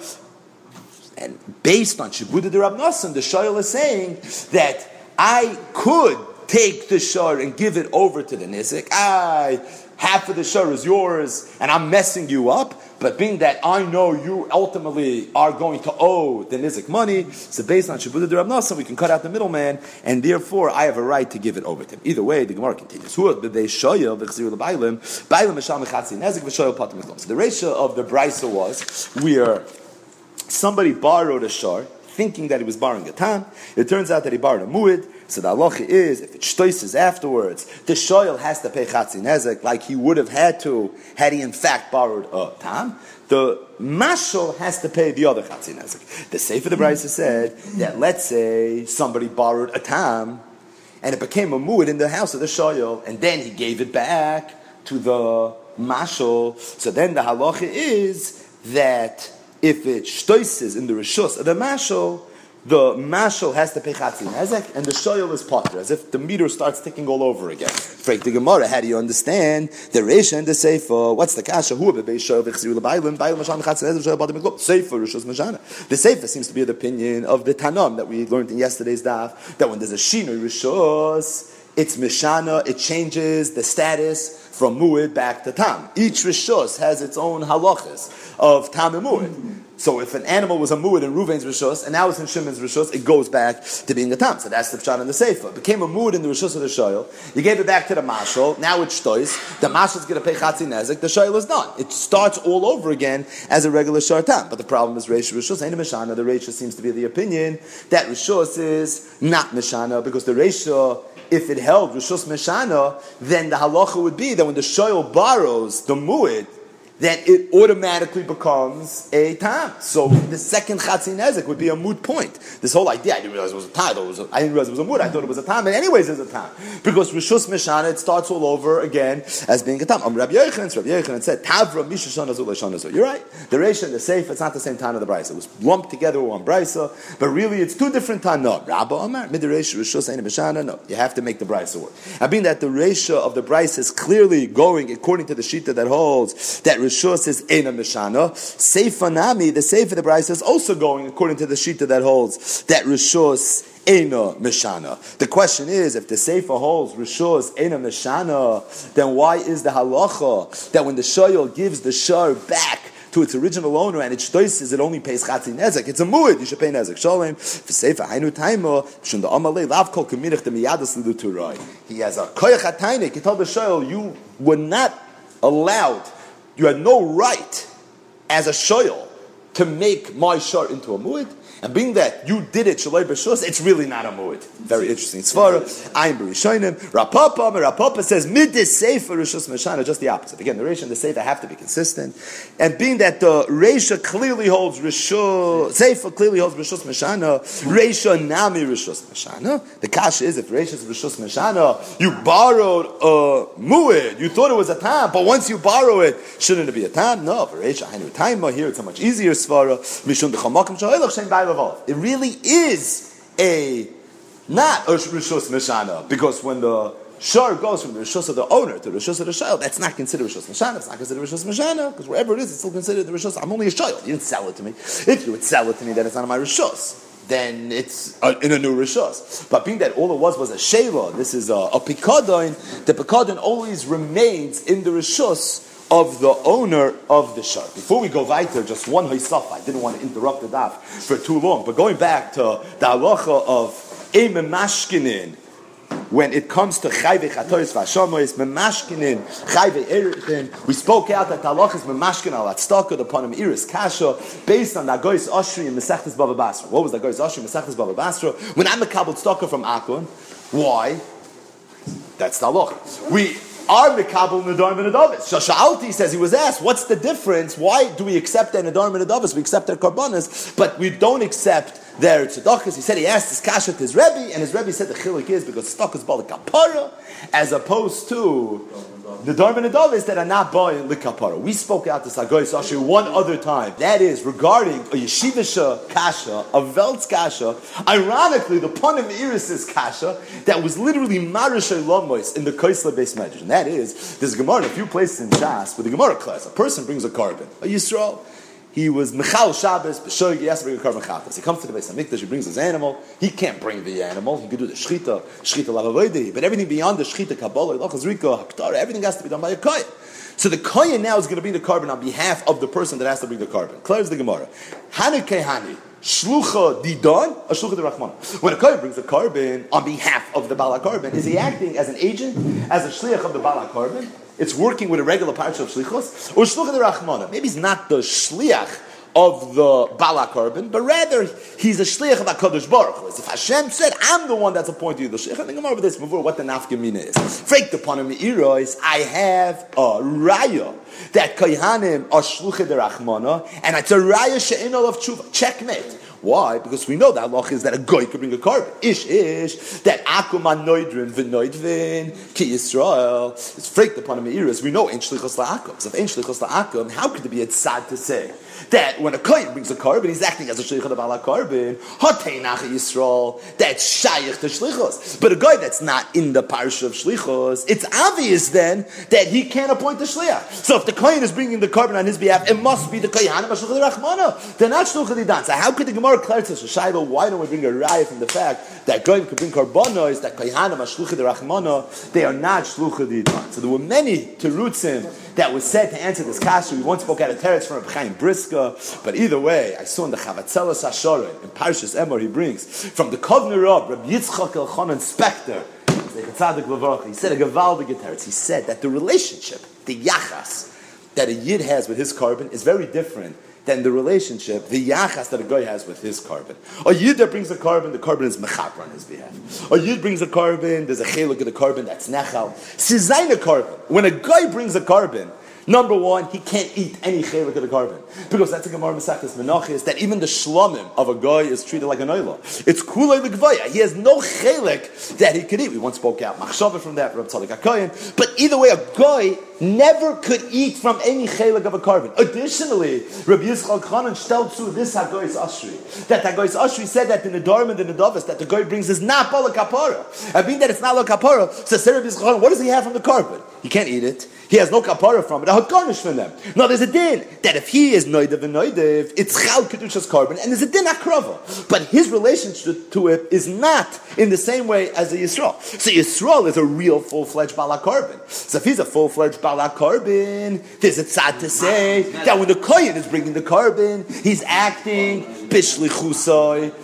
And based on Shabuda Rab Nasan, the Shoyal is saying that I could take the shor and give it over to the nizik. I half of the shor is yours, and I'm messing you up. But being that I know you ultimately are going to owe the nizik money, so based on Shabuda de Nasa, we can cut out the middleman, and therefore I have a right to give it over to him. Either way, the Gemara continues. So the ratio of the brisa was where somebody borrowed a shar, thinking that he was borrowing a tam. It turns out that he borrowed a muid. So the halacha is, if it shtoises afterwards, the shoyel has to pay chatzin nezek like he would have had to had he in fact borrowed a tam. The mashal has to pay the other chatzin nezek. The Sefer the Brisa said that let's say somebody borrowed a tam and it became a muad in the house of the shoyel, and then he gave it back to the mashal. So then the halacha is that if it shtoises in the rishus of the mashal, the mashal has to pay chatzin nezek, and the shoyel is potter, as if the meter starts ticking all over again. Freak the Gemara, how do you understand the Reisha and the Sefer? What's the kasha? Who be shoyel v'chziru l'baylim, baylim mashan chatzin nezek, shoyel badim meglup. Sefer rishos mashana. The Sefer seems to be the opinion of the Tanam that we learned in yesterday's daf, that when there's a shinoi rishos, it's mishana, it changes the status from mu'id back to tam. Each rishos has its own halachas of tam and mu'id. So if an animal was a mu'id in Ruvain's rishos and now it's in Shimon's rishos, it goes back to being a tam. So that's the pshat in the sefer. It became a mu'id in the rishos of the shoyel. You gave it back to the mashal. Now it's shtois. The mashal's going to pay chatzi nezek. The shoyel is done. It starts all over again as a regular shar tam. But the problem is reish rishos ain't a mishana. The reish seems to be the opinion that rishos is not mishana because the reish if it held Rishus Meshana, then the halacha would be that when the shoyel borrows the mu'id, then it automatically becomes a tam. So the second chatzin would be a moot point. This whole idea, I didn't realize it was a tam. I, didn't realize it was a moot. I thought it was a tam. But anyways, it's a tam because rishus mishana it starts all over again as being a tam. Um, Rabbi Yochanan, Rabbi Yochanan said tavra mishashana zu You're right. The reisha the seif, it's not the same time of the brisa. It was lumped together with one brisa, but really it's two different tam. No, Rabbi Omar midireisha rishus ain't mishana. No, you have to make the brisa work. I mean that the reisha of the brisa is clearly going according to the shita that holds that Rishus is Ena Mishana. Seifa Nami, the Seifa the Bryce is also going according to the Shita that holds that Rishus Ena Mishana. The question is, if the Seifa holds Rishus Ena Mishana, then why is the halacha that when the Shoyal gives the Shar back to its original owner and its shtoises, it only pays chatzi nezek. It's a muad, you should pay nezek. Shalom, v'seifa hainu taimo, shun the amalei, lav kol kamirich the miyadas l'duturai. He has a koyach hatainik, he told the shoyal, you were not allowed you had no right as a shoyal to make my shar into a mu'id. And being that you did it shaloi it's really not a mu'id. Very interesting. Svara, I'm b'rishonim. Rav Papa, Rapapa says midis sefer rishus meshana, just the opposite. Again, the reisha and the sefer have to be consistent. And being that the reisha clearly holds rishus, sefer clearly holds rishus meshana, reisha nami rishus meshana. The kash is if reisha is rishus meshana, you borrowed a mu'id, you thought it was a time, but once you borrow it, shouldn't it be a time? No, reisha hainu time here it's a much easier svara. Mishun the chamakim dechamakim shaylach shem it really is a not a rishus mishana because when the shar goes from the rishus of the owner to the rishus of the child, that's not considered rishus mishana. It's not considered rishus mishana because wherever it is, it's still considered the rishus. I'm only a child. You didn't sell it to me. If you would sell it to me, then it's not my rishus. Then it's a, in a new rishus. But being that all it was was a shayla, this is a, a pikadon. The pikadon always remains in the rishus of the owner of the shar. Before we go weiter, just one haisaf. I didn't want to interrupt the daf for too long, but going back to the halacha of Eimem Mashkinin, when it comes to chayve chatoris vashamois, memashkinin chayve erichin, we spoke out that halach is memashkin al atztaka, the Panim Meiros kasha, based on the Agois Oshri and Mesechtes Bava Basra. What was the Agois Oshri and Mesechtes Bava Basra? When I'm a kabel tztaka from Akon, why? That's the halach. We are Mikabel Nadarm and Adavis. Shashalti says he was asked, what's the difference? Why do we accept their Nadarm and Adavis? We accept their Karbanas, but we don't accept their tzedakahs. He said he asked his kasha to his Rebbe, and his Rebbe said the chilik is because tzedakah is balik kapara, as opposed to the Darman Adavis that are not buying likapara. We spoke out to Sagoy Sashi one other time. That is regarding a yeshivisha kasha, a veltz kasha. Ironically, the Panim Meiros kasha that was literally marishay lamois in the Kaisla base measure. And that is, there's Gemara in a few places in Shas with the Gemara class. A person brings a carbon, a Yisrael he was Michal Shabbos, B'shoig, he has to bring a carbon. He comes to the base of Mikdash, he brings his animal. He can't bring the animal. He could do the shchita, shchita lavavoidi, but everything beyond the shchita, kabbalah, lochaz rika, haktara, everything has to be done by a kohen. So the kohen now is going to bring the carbon on behalf of the person that has to bring the carbon. Clears the Gemara. Hanukeh hani. Shlucha didon, a shlucha de Rahman. When a kohen brings a carbon on behalf of the bala carbon, is he acting as an agent, as a shliach of the bala carbon? It's working with a regular parsha of shlichos, or shluchah Rachmana. Maybe he's not the shliach of the Bala carbon, but rather he's a shliach of Hakadosh Baruch Hu. If Hashem said, "I'm the one that's appointed you the shliach," I think I'm over this before what the nafkamina is. Freak upon him is I have a raya that kayhanim are shluchah Rachmana, and it's a raya she'inol of tshuva. Checkmate. Why? Because we know that Allah is that a guy could bring a carbon. Ish ish that akum anoidrin v'noidvin ki Yisrael is freaked upon a meiris. We know ein shlichos la'akum. So if ein shlichos la'akum, how could it be a sad to say that when a kohen brings a carbon, he's acting as a shlichot of ala carbon. Hateinach Yisrael, that's shaykh to shlichos. But a guy that's not in the parsha of shlichos, it's obvious then that he can't appoint the shliach. So if the kohen is bringing the carbon on his behalf, it must be the kohen of shlichot rachmana. They're not shlichot dan. So how could the Gemara clarify Shaiba? Why don't we bring a raya from the fact that kohen could bring karbonos, that kohen shlichot rachmana, they are not shlichot dan. So there were many terutzim that was said to answer this kasha. We once spoke out of teretz from Chaim Briska, but either way, I saw in the Chavatzelas Ashorin, in Parshas Emor, he brings from the Kovner of Rabbi Yitzchak Elchanan Spector. He said a Gavaldig teretz. He said that the relationship, the yachas, that a yid has with his carbon is very different than the relationship, the yachas that a guy has with his carbon. A yid that brings a carbon, the carbon is mechapra on his behalf. A yid brings a carbon, there's a cheluk of the carbon that's nechal. Sizayin a carbon. When a guy brings a carbon, Number one, he can't eat any chelik of the carbon. Because that's a Gemara Masachas Menachis, that even the shlomim of a guy is treated like an oila. It's kulei l'gvaya. He has no chelik that he could eat. We once spoke out machshava from that, Rab Tzadok HaKoyen. But either way, a guy never could eat from any chelik of a carbon. Additionally, Rabbi Yisrael Chanan stellt to this Hagoy's Ashri. That Hagoy's Ashri said that in the Dharma and the Nedavis, that the guy brings is not Kapara. I mean that it's not Kapara. So Rabbi Yisrael what does he have from the carbon? He can't eat it. He has no kapara from it. A garnish from them. Now there's a din that if he is noidev and noidev, it's chal kedushas carbon, and there's a din akrava. But his relationship to it is not in the same way as a Yisrael. So Yisrael is a real full-fledged balak carbon. So if he's a full-fledged balak carbon, there's a tzad to say that when the kohen is bringing the carbon, he's acting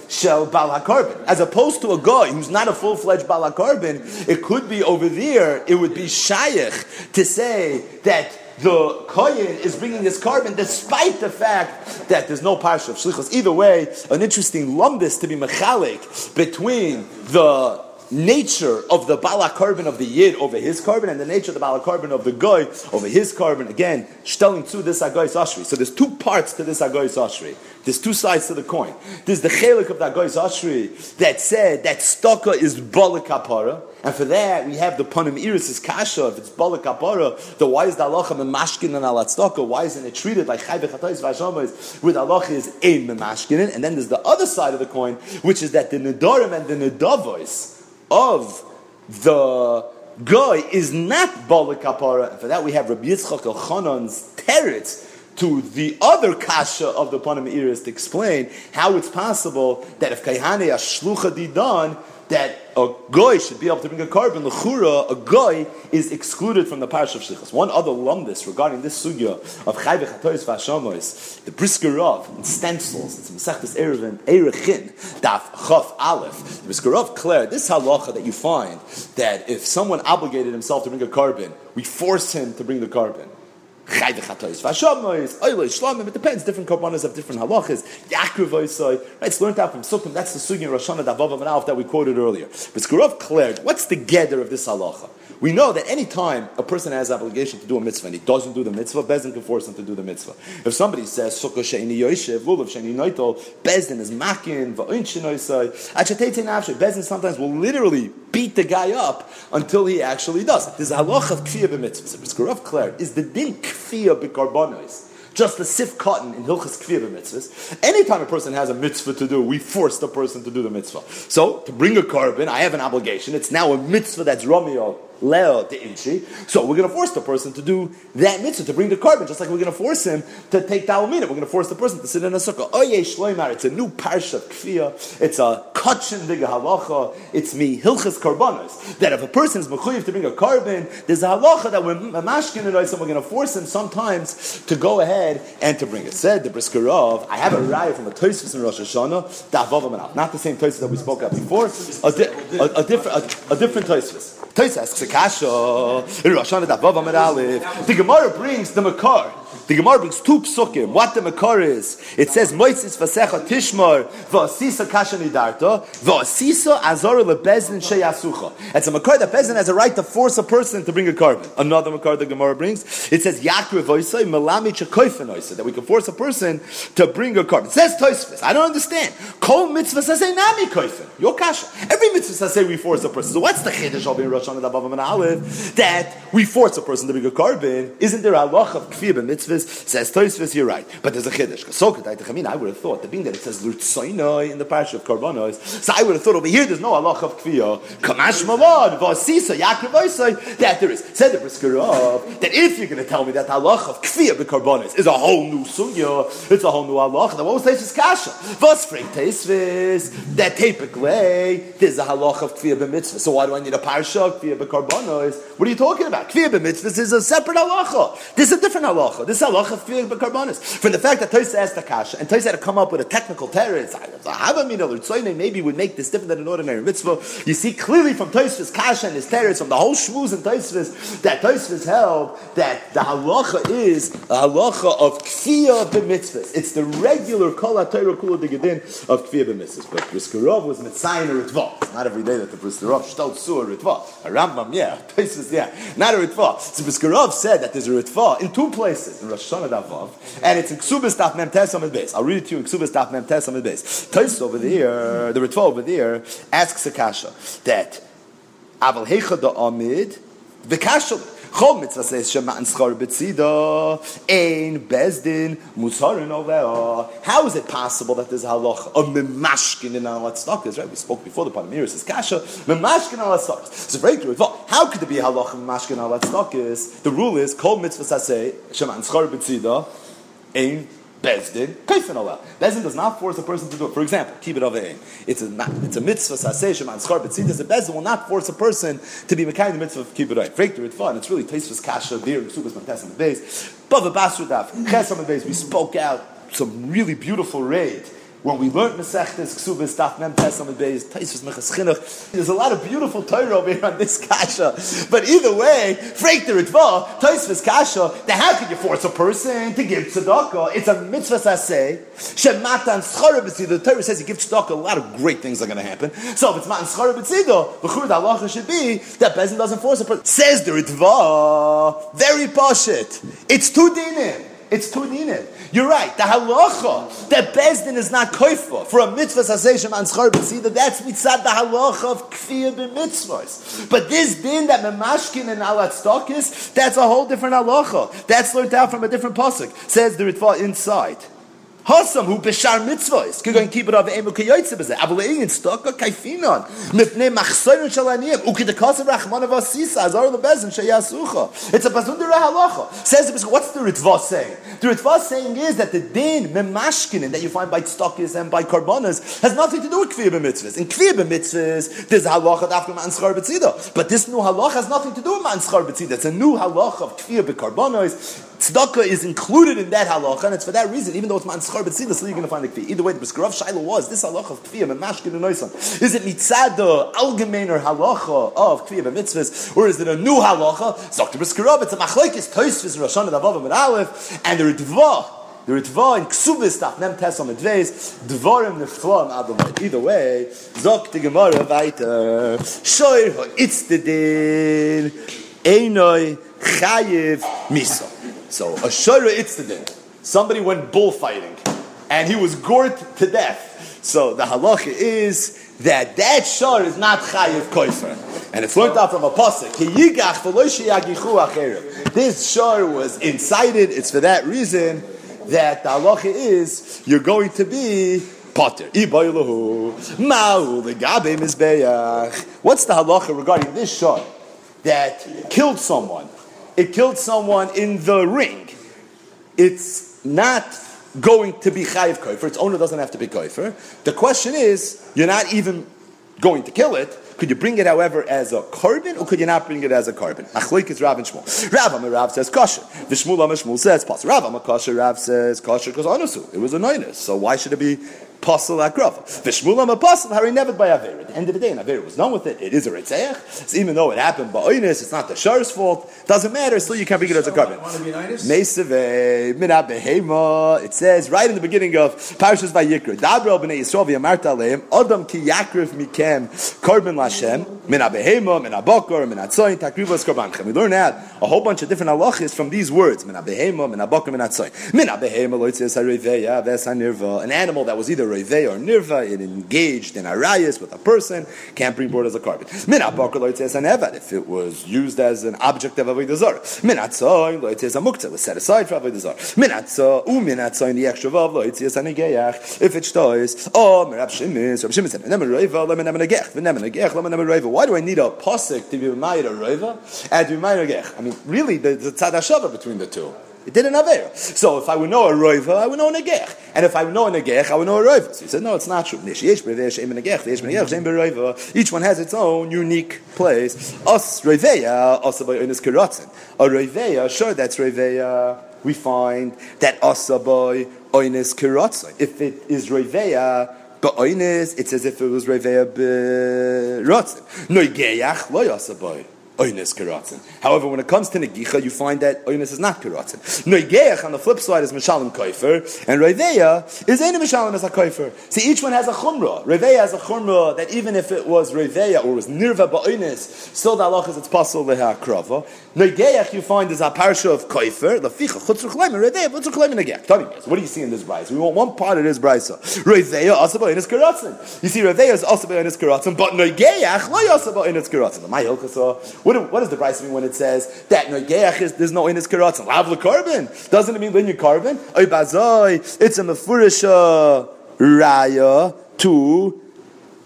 shel balak carbon, as opposed to a guy who's not a full-fledged balak carbon. It could be over there. It would be shaykh to say that the kohen is bringing his carbon despite the fact that there's no parsha of shlichus. Either way, an interesting lumbus to be mechalik between the nature of the bala carbon of the yid over his carbon and the nature of the bala carbon of the guy over his carbon. Again, stelling to this agoy's ashri. So there's two parts to this agoy's ashri. There's two sides to the coin. There's the chelik of the agoy's ashri that said that staka is bala kapara. And for that, we have the Panim Meiros is kasha. If it's bala kapara, then why is the halacha memashkin and alat staka? Why isn't it treated like chayve chatois vashamas, where the is ein memashkin? And then there's the other side of the coin, which is that the nedarim and the nedavois, of the guy is not Bala Kapara. And for that we have Rabbi Yitzchak Elchanan's teretz to the other kasha of the Panim Meiros to explain how it's possible that if Kaihane Ashlucha Didan, that a goy should be able to bring a carbon. Lechura, a goy is excluded from the parish of shlichus. One other lumbus regarding this sugya of chayve chatois v'ashamois, the brisker of in stencils. It's Masechtas Erevin Erechin Daf Chaf Aleph. The brisker of clear this halacha that you find that if someone obligated himself to bring a carbon, we force him to bring the carbon. It depends. Different korbanos have different halachas. Right? It's learned out from Sukkim. That's the Sugin Roshana Davav and that we quoted earlier. But Skurov cleared. What's the gather of this halacha? We know that any time a person has obligation to do a mitzvah and he doesn't do the mitzvah, Bezdin can force him to do the mitzvah. If somebody says Sukkah Sheini Yoshev, Lulav Sheini Noitol, Bezdin is makin, Va'in Shinoisai, Achatete Nafshe, Bezdin sometimes will literally beat the guy up until he actually does it. There's halach of kfiyah b'mitzvah. Claire is the din kfiyah b'karbonos just the sif cotton in Hilchas Kvir mitzvahs. Anytime a person has a mitzvah to do, we force the person to do the mitzvah. So, to bring a carbon, I have an obligation. It's now a mitzvah that's Romeo Leo. So we're going to force the person to do that mitzvah, to bring the carbon, just like we're going to force him to take the alamina. We're going to force the person to sit in a sukkah. Yeah, shloimar. It's a new parsha kfiyah. It's a kachin diga halacha. It's me hilchas karbanos. That if a person is mechuyev to bring a carbon, there's a halacha that we're mashkin and we're going to force him sometimes to go ahead and to bring it. Said the briskerov. I have a raya from a toisvis in Rosh Hashanah. Not the same toisvis that we spoke about before. A, di- a, a different a, a different asks a kasha Rosh Hashanah. The Gemara brings the makar The Gemara brings two psukim. What the Makar is? It says, Moisis vasecha tishmar v'asisa kasha nidarta v'asisa azor lebezin sheyasucha. It's a Makar that Bezin has a right to force a person to bring a carbon. Another Makar the Gemara brings, it says, Yakre voisai melami chekoifenoisa, that we can force a person to bring a carbon. It says Toisvis. I don't understand. Kol mitzvah says nami koifen. Your kasha. Every mitzvah says we force a person. So what's the chiddush of in Rosh and Aleph? That we force a person to bring a carbon. Isn't there a halach of kfir mitzvahs? Says Toisvis, you're right. But there's a chiddush. So I mean, I would have thought, the being that it says lurtsoinoi in the parish of karbanos, so I would have thought over here there's no halach of kfir. Kamash malad, vasisa, yakrav that there is. Said the Briskerov, that if you're going to tell me that halach of kfir bekarbanos is a whole new sunya, it's a whole new halach, then what was Teisvis kasha? Vos frek Teisvis, that typically there's a halach of kfir b'mitzvah. So why do I need a parsha of kfir bekarbanos? What are you talking about? Kfir b'mitzvah is a separate halacha. This is a different halacha. This is halacha of kfir bekarbanos. From the fact that Teisvis asked the kasha, and Teisvis had to come up with a technical terror, it's maybe would make this different than an ordinary mitzvah. You see clearly from Teisvis kasha and his terrors, from the whole shmuz and Taisvis that Taisvis held that the halacha is a halacha of kfiyah b'mitzvahs. It's the regular kol ha'torah kula gedin of kfiyah b'mitzvahs. But Briskerov was mitzayin ritva. Not every day that the Briskerov shtal su a ritva. A Rambam, yeah. Taisvis, yeah. Not a ritva. So Briskerov said that there's a ritva in two places in Rosh Hashanah Davav, and it's in Ksubas Daf Mem Tes Beis. I'll read it to you in Ksubas Daf Mem Tes Beis. Taisvis over there, the ritva over there asks a kasha that Aval Hecha da Amid the kashal. Chol mitzvah says schar betzida ein bezdin over. How is it possible that there's a halach of memashkin in our tzedakahs? Right, we spoke before the Panamir says kasha memashkin al tzedakahs. So very good. How could there be a halach of memashkin al tzedakahs? The rule is kol mitzvah say shema and schar betzida ein Bezdin, kaifin Allah. Bezdin does not force a person to do it. For example, keep it over It's a it's a mitzvah saseh sheman schar betzidus. The Bezdin will not force a person to be mekayim the mitzvah of keep it it's fun. It's really taisvus kasha there in sukas mantes on the base. Bava basru daf ches on the base. We spoke out some really beautiful raid when we learned Masechtes Ksubis Daf Mem Tes Amid Beis Taisus Mechas Chinuch, there's a lot of beautiful Torah over here on this kasha. But either way, Freik the Ritva, Taisus Kasha, then how could you force a person to give tzedakah? It's a mitzvah saseh. Shematan Schara The Torah says you give tzedakah, a lot of great things are going to happen. So if it's Matan Schara B'tzido, the Chur Halacha should be that Bezin doesn't force a person. Says the Ritva, very poshit. It's two dinim. It's two dinim. You're right. The halacha that Bezdin is not koifa for a mitzvah saseshem and schar that that's mitzad the halacha of kfir b'mitzvahs. But this din that memashkin and alat stokis, that's a whole different halacha. That's learned out from a different pasuk. Says the ritva inside. Hasam hu beshar mitzvahs. Kegoin keep it of emu keyoytze beze. Avle in stokka kaifinon. Mipne machsoyun shalaniyim. Uki de kasev rachman of asisa. Azar the bezin sheyasucha. It's a pasundere halacha. Says the what's the ritva saying? The ritva saying is that the din memashkinin that you find by stockis and by karbonas has nothing to do with kvir b'mitzvahs. In kvir b'mitzvahs, there's halacha after man schar b'tzida. But this new halacha has nothing to do with man schar b'tzida. It's a new halacha of kvir b'karbonos. Tzedakah is included in that halacha, and it's for that reason, even though it's man schar b'tzida, still you're going to find the kfi. Either way, the Brisker Shaila was this halacha of kfiyah and mashkin and noisan. Is it mitzada algemeiner halacha of kfiyah and mitzvahs, or is it a new halacha? Zok the Brisker it's a machlekes toisvis Rosh Hashanah Davav and Aleph, and the Ritva. The Ritva in Ksubis Taf Nem Tes on Medveis Dvorim Nefchlam Adonai. Either way, Zok the Gemara weiter. Shoy it's the din. Einoi Chayiv Misa. So a shara itzadin, somebody went bullfighting, and he was gored to death. So the halacha is that that shar is not chayiv koifer, and it's learned out from a pasuk. This shar was incited. It's for that reason that the halacha is you're going to be potter. What's the halacha regarding this shar that killed someone? It killed someone in the ring, it's not going to be chayiv koifer. Its owner doesn't have to be koifer. The question is, you're not even going to kill it. Could you bring it, however, as a carbon, or could you not bring it as a carbon? Achlik is Rav and Shmuel. Rav Rav says kosher. Vishmul Shmuel says pas. Rav kosher. Rav says kosher because onusu. It was a noinus. So why should it be Pasul akrava. Vishmulam a pasul, Harry never by Avera. At the end of the day, an Avera was done with it. It is a Ritzeach. So even though it happened by Oinis, it's not the Shar's fault. Doesn't matter. Still, you can't bring it as a carbon. Meseve mina behema. It says right in the beginning of Parshas Vayikra. Dabra b'nei Yisrael v'yamarta aleim Adam ki yakrif mikem korban lashem mina behema mina bokor mina tzoyin takrivos korbanchem. We learn out a whole bunch of different halachis from these words mina behema mina bokor mina tzoyin mina behema loitzes hareveya ves hanirva. An animal that was either revei or nirva, it engaged in arayas with a person, can't bring board as a carbon. Mina bokor loitzes hanevad. If it was used as an object of avodah zarah. Mina tzoyin a hamuktzah was set aside for avodah zarah. Mina tzoyin u mina tzoyin the extra vav loitzes hanegeyach. If it's shtois, oh merab shimis, Rab Shimon said, "Nemer roiva, lemen nemer negech, v'nemer negech, lemen nemer roiva." Why do I need a posik to be ma'ir a roiva and to be ma'ir negech? I mean, really, there's a tzad between the two. It did an aver. So if I would know a roiva, I would know a negech. And if I would know a negech, I would know a roiva. So he said, no, it's not true. Each one has its own unique place. Us roiveya, kiratzin. A roiveya, sure, that's roiveya. We find that asa by onis kiratzin. If it is roiveya, but oines, it's as if it was reveya b'rotzin. Noigeach lo yasa boy. Oines keratzin. However, when it comes to negicha, you find that oines is not keratzin. Noigeach on the flip side is mishalim koifer, and reveya is ain't mishalim as a koifer. See, each one has a chumrah. Reveya has a chumrah that even if it was reveya or was nirva ba'oines, still the halach is it's possible leha krava. Noigeach you find is a parsha of koifer, the ficha chutzruch leimer reveya chutzruch leimer negech. Tell me what do you see in this brayso? We want one part of this brayso. Reveya also ba'oines keratzin. You see, reveya is also ba'oines keratzin, but noigeach lo also ba'oines keratzin. My hilchasa. What, what does the Bryce mean when it says that is there's no inis keratzin? Lav carbon doesn't it mean linear carbon? It's a mefurisha uh, raya to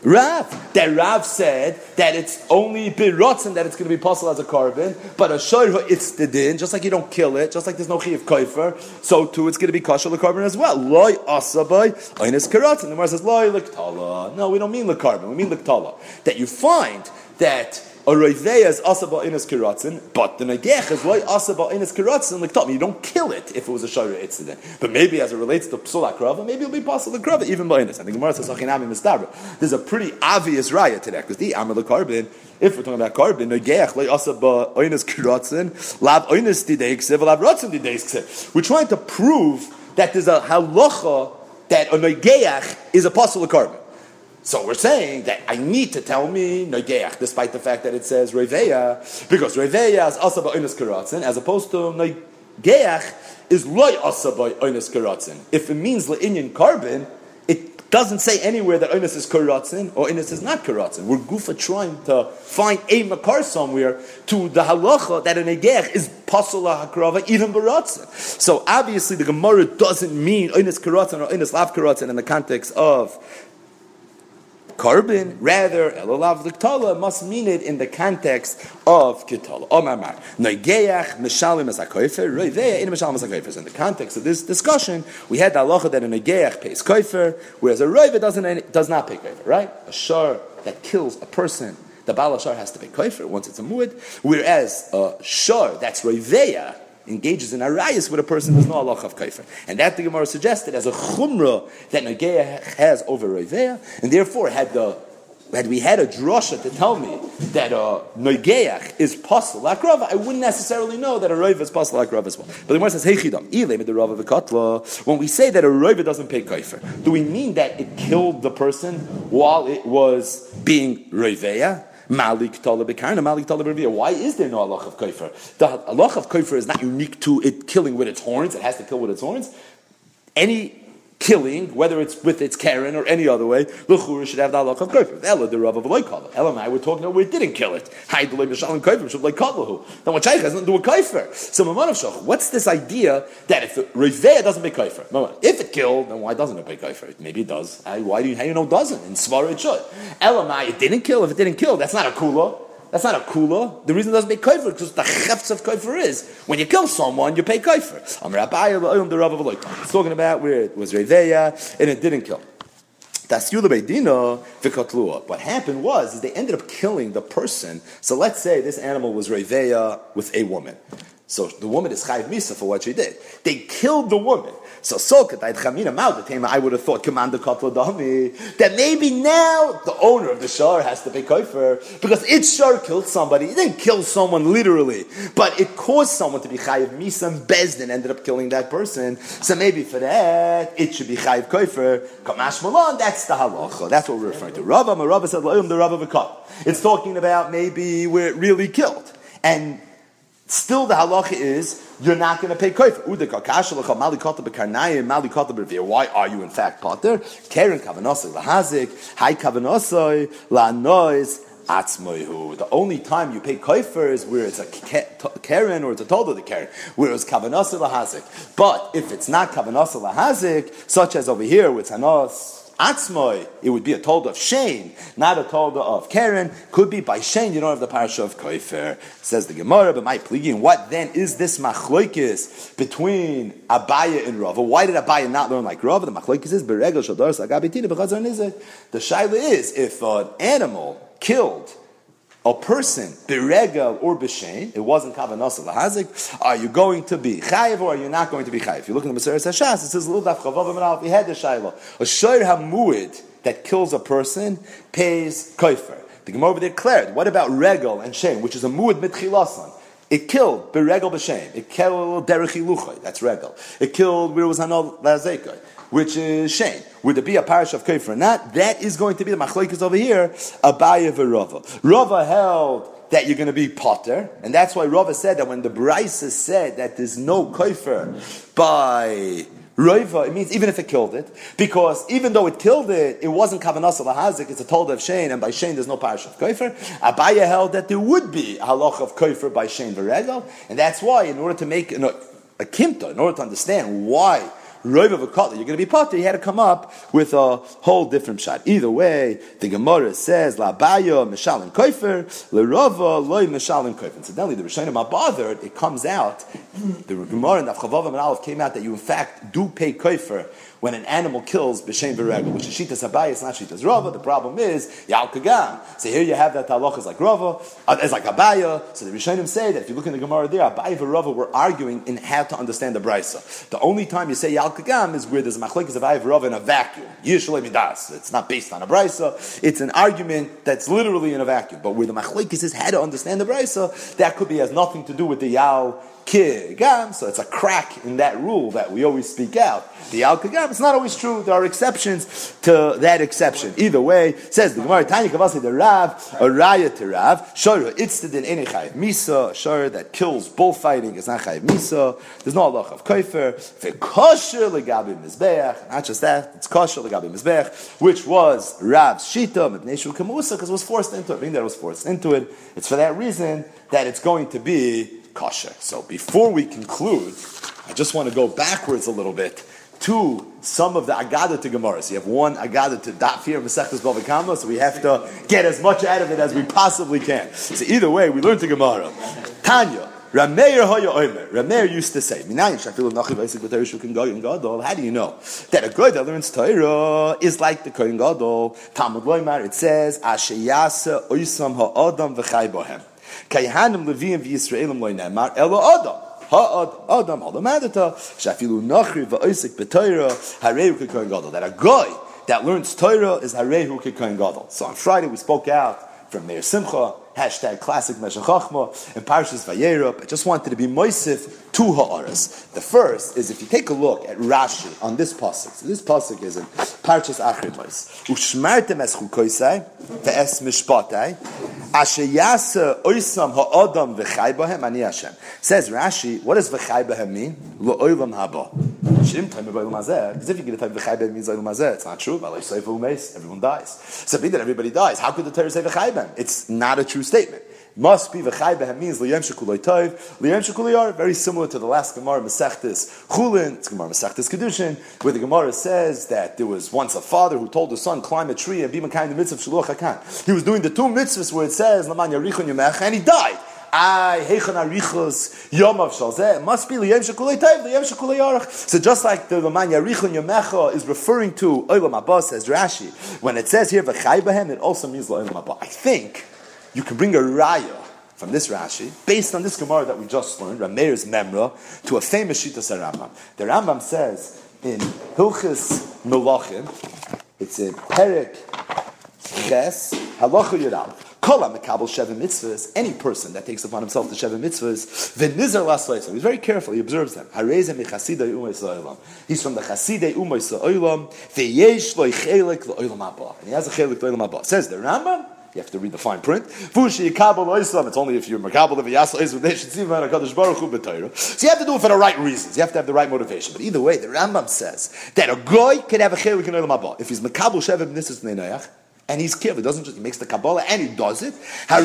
Rav. That Rav said that it's only birotzen that it's going to be possible as a carbon, but a shoyra it's the din, just like you don't kill it, just like there's no chiv koifer, so too it's going to be kosher carbon as well. Loy asabai, oinis keratzin. The Gemara says loy liktala. No, we don't mean the carbon, we mean liktala. That you find that a roiveya is asaba inas kiratzin, but the negech is loy asaba inas kiratzin like me. You don't kill it if it was a shayra incident. But maybe as it relates to psula krava, maybe it'll be possible to krava even by inas. I think Gemara says achinami mistabra. There's a pretty obvious raya to that because the the carbon. If we're talking about carbon, negech loy asaba inas kiratzin, lav inas dideikse, lav ratzin dideikse. We're trying to prove that there's a halacha that a negeach is a possible carbon. So we're saying that I need to tell me Noigeach, despite the fact that it says Reveya, because Reveya is also by Oinus Karatzin, as opposed to Noigeach is Loy also by Oinus Karatzin. If it means Le'inyan carbon, it doesn't say anywhere that Oinus is Karatzin or Oinus is not Karatzin. We're goofa trying to find a Makar somewhere to the halacha that a Negech is Pasula Hakrava, even Baratzin. So obviously the Gemara doesn't mean Oinus Karatzin or Oinus Lav Karatzin in the context of carbon, rather, elolav liktala must mean it in the context of kitala. Omar mar. Noigeach mishalim as a koifer, roiveya in mishalim as a koifer. In the context of this discussion, we had the halacha that a noigeach pays koifer, whereas a roive doesn't, does not pay koifer, right? A shar that kills a person, the balashar has to pay koifer once it's a muad, whereas a shar that's roiveya, engages in arayas with a person who does no Allah of kaifer. And that the Gemara suggested as a chumrah that Nageya has over Roiveya, and therefore had the had we had a drasha to tell me that uh, a noigeach is possible like Rava, I wouldn't necessarily know that a roiva is possible like Rava as well. But the Gemara says, "Hey chidam, the v'katla." When we say that a roiva doesn't pay kaifer, do we mean that it killed the person while it was being roiveya? Malik Tala Bekarna, Malik Tala Why is there no Allah of Kaifer? The Allah of Kaifer is not unique to it killing with its horns, it has to kill with its horns. Any killing, whether it's with its Karen or any other way, Luchur should have the Allah of Kaifer. Ella, the Rav of Loikala. Ella and I were talking about where it didn't kill it. Hide the Mishalim Kaifer, should like Kalahu. Then what Shaykh has nothing to do with Kaifer. So Mamanav what's this idea that if Riveya doesn't make Kaifer? If it killed, then why doesn't it make Kaifer? Maybe it does. Why do you, how you know it doesn't? In Svara it should. Ella, it didn't kill. If it didn't kill, that's not a Kula. That's not a kula. The reason it doesn't pay kaifer because the chefs of kaifer is when you kill someone, you pay kaifer. It's talking about where it was reveya and it didn't kill. What happened was is they ended up killing the person. So let's say this animal was reveya with a woman. So the woman is chayiv misa for what she did. They killed the woman. So Solkatayt Chamina Maudatema, I would have thought Commander Kotla Dami, that maybe now the owner of the shar has to pay koifer because its shar killed somebody. It didn't kill someone literally, but it caused someone to be chayiv misa and Bezdin ended up killing that person. So maybe for that it should be chayiv koifer. Kamash Malon, that's the halacha. That's what we're referring to. Rava, Rava said the V'kat. It's talking about maybe where it really killed. And still the halacha is you're not going to pay koif. Why are you in fact potter? Karen kavanosai lahazik, high kavanosai la-nois. The only time you pay koifer is where it's a karen or it's a total the karen, where it's kavanasa lahazik. But if it's not kavanasa lahazik, such as over here with hanos Atzmoy, it would be a told of Shane, not a told of Karen. Could be by Shane, you don't have the parasha of Koifer. Says the Gemara, but my pligin, what then is this machloikis between Abaya and Rava? Why did Abaya not learn like Rava? The machloikis is. The shaila is if an animal killed a person, beregal or b'shein, it wasn't kavanasa lahazik, are you going to be chayiv or are you not going to be chayiv? If you look in the Maseres Hashas, it says, L'udaf chavav we had the shayla. A shayr hamuid that kills a person pays koifer. The Gemara declared, what about regel and shein, which is a muid mitchilasan? It killed beregal b'shein. It killed derech That's regel. It killed where was hanol lazekai which is Shane. Would it be a parish of Kaifer or not? That is going to be the machlekes over here, Abaya v'Rava. Rava held that you're going to be potter, and that's why Rava said that when the Brisa said that there's no Kaifer by Roiva, it means even if it killed it, because even though it killed it, it wasn't Kavanas Lahazik, it's a told of Shane, and by Shane there's no parish of Kofer. Abaya held that there would be a halach of Kofer by Shane Varegel, and that's why, in order to make a, a kimta, in order to understand why Roiv of a you're going to be potter. He had to come up with a whole different shot. Either way, the Gemara says la bayo mishalim koifer lerova loy mishalim koifer. Incidentally, the Rishonim are bothered. It comes out the Gemara and the Chavavim and Aleph came out that you in fact do pay koifer when an animal kills b'shem v'regel, which is shitas abayis, not shitas rava. The problem is yal kagam. So here you have that halacha is like rava, uh, it's like abaya. So the Rishonim say that if you look in the Gemara there, abaya and rava were arguing in how to understand the brisa. The only time you say yal kagam is where there's a machlekes abaya rava in a vacuum. Yishalei midas. It's not based on a brisa. It's an argument that's literally in a vacuum. But where the machlekes is how to understand the brisa, that could be has nothing to do with the yal kigam, so it's a crack in that rule that we always speak out. The al kigam, it's not always true. There are exceptions to that exception. Either way, says the Gemara, Tanya Kavasi the Rav, a raya to Rav, it's the any chayiv misa, Shora that kills bullfighting is not chayiv misa. There's no Allah of kaifer. V'kosher legabi mizbeach, not just that, it's kosher legabi mizbeach, which was Rav's shita, mibneshu kamusa, because it was forced into it. Being that it was forced into it, it's for that reason that it's going to be kosher. So before we conclude, I just want to go backwards a little bit to some of the Agada to Gemara. So you have one Agada to Daf here, Masechtas Bava so we have to get as much out of it as we possibly can. So either way, we learn to Gemara. Tanya. Rameir Hoya Omer. Rameir used to say. How do you know that a guy that learns Torah is like the Kohen Gadol? Talmud Loimar, it says, Asheyasa Oisam Ha'adam V'chai Bohem. Kayhanim Leviim v'Yisraelim loy nemar elo Adam. Ha'ad Adam Halamadata Shafilu Nachri v'Oisik b'Torah Harehu Kikoyin Gadol. That a guy that learns Torah is Harehu Kikoyin Gadol. So on Friday we spoke out from Meir Simcha hashtag classic Meshach Chachma and Parshas Vayerub. I just wanted to be moisif two ha'aras. The first is if you take a look at Rashi on this pasuk. So this pasuk is in Parshas Achrimos. Ushmartem es ve'es mishpatai asher yasa oisam ha'adam v'chai bahem ani Hashem. Says Rashi, what does v'chai mean? Lo'olam haba. Because if you get a type v'chai bahem means mazeh, it's not true. Everyone dies. So being that everybody dies, how could the Torah say v'chai? It's not a true statement. Must be v'chai means liyem shekulay tov, liyem very similar to the last Gemara Masechtas Chulin, it's Gemara Masechtas Kedushin, where the Gemara says that there was once a father who told his son, climb a tree and be Makai in the midst of Shaluch HaKan. He was doing the two mitzvahs where it says, Laman Yarichon Yomech, and he died. Ay, heichon arichos yomav shalzeh. It must be liyem shekulei tayv, liyem shekulei yarach. So just like the Laman Yarichon Yomecha is referring to Olam Abba, says Rashi, when it says here v'chai behem, it also means Olam Abba. I think you can bring a raya from this Rashi, based on this Gemara that we just learned, Rameir's Memra, to a famous Shita Rambam. The Rambam says in Hilchis Melachim, it's in Perik Ches, Halacha Yudal. Kola mekabel sheva mitzvahs. Any person that takes upon himself the sheva mitzvahs, v'nizar lasoisim. He's very careful. He observes them. Harezem mechasidei umayis la'olam. He's from the chasidei umayis la'olam. V'yesh lo chelik la'olam haba. And he has a chelik la'olam haba. Says the Rambam. You have to read the fine print. It's only if you're makabel of. So you have to do it for the right reasons. You have to have the right motivation. But either way, the Rambam says that a goy can have a chelik in olam if he's makabel sheva mitzvahs ne'nayach and he's careful. He doesn't just he makes the Kabbalah and he does it. The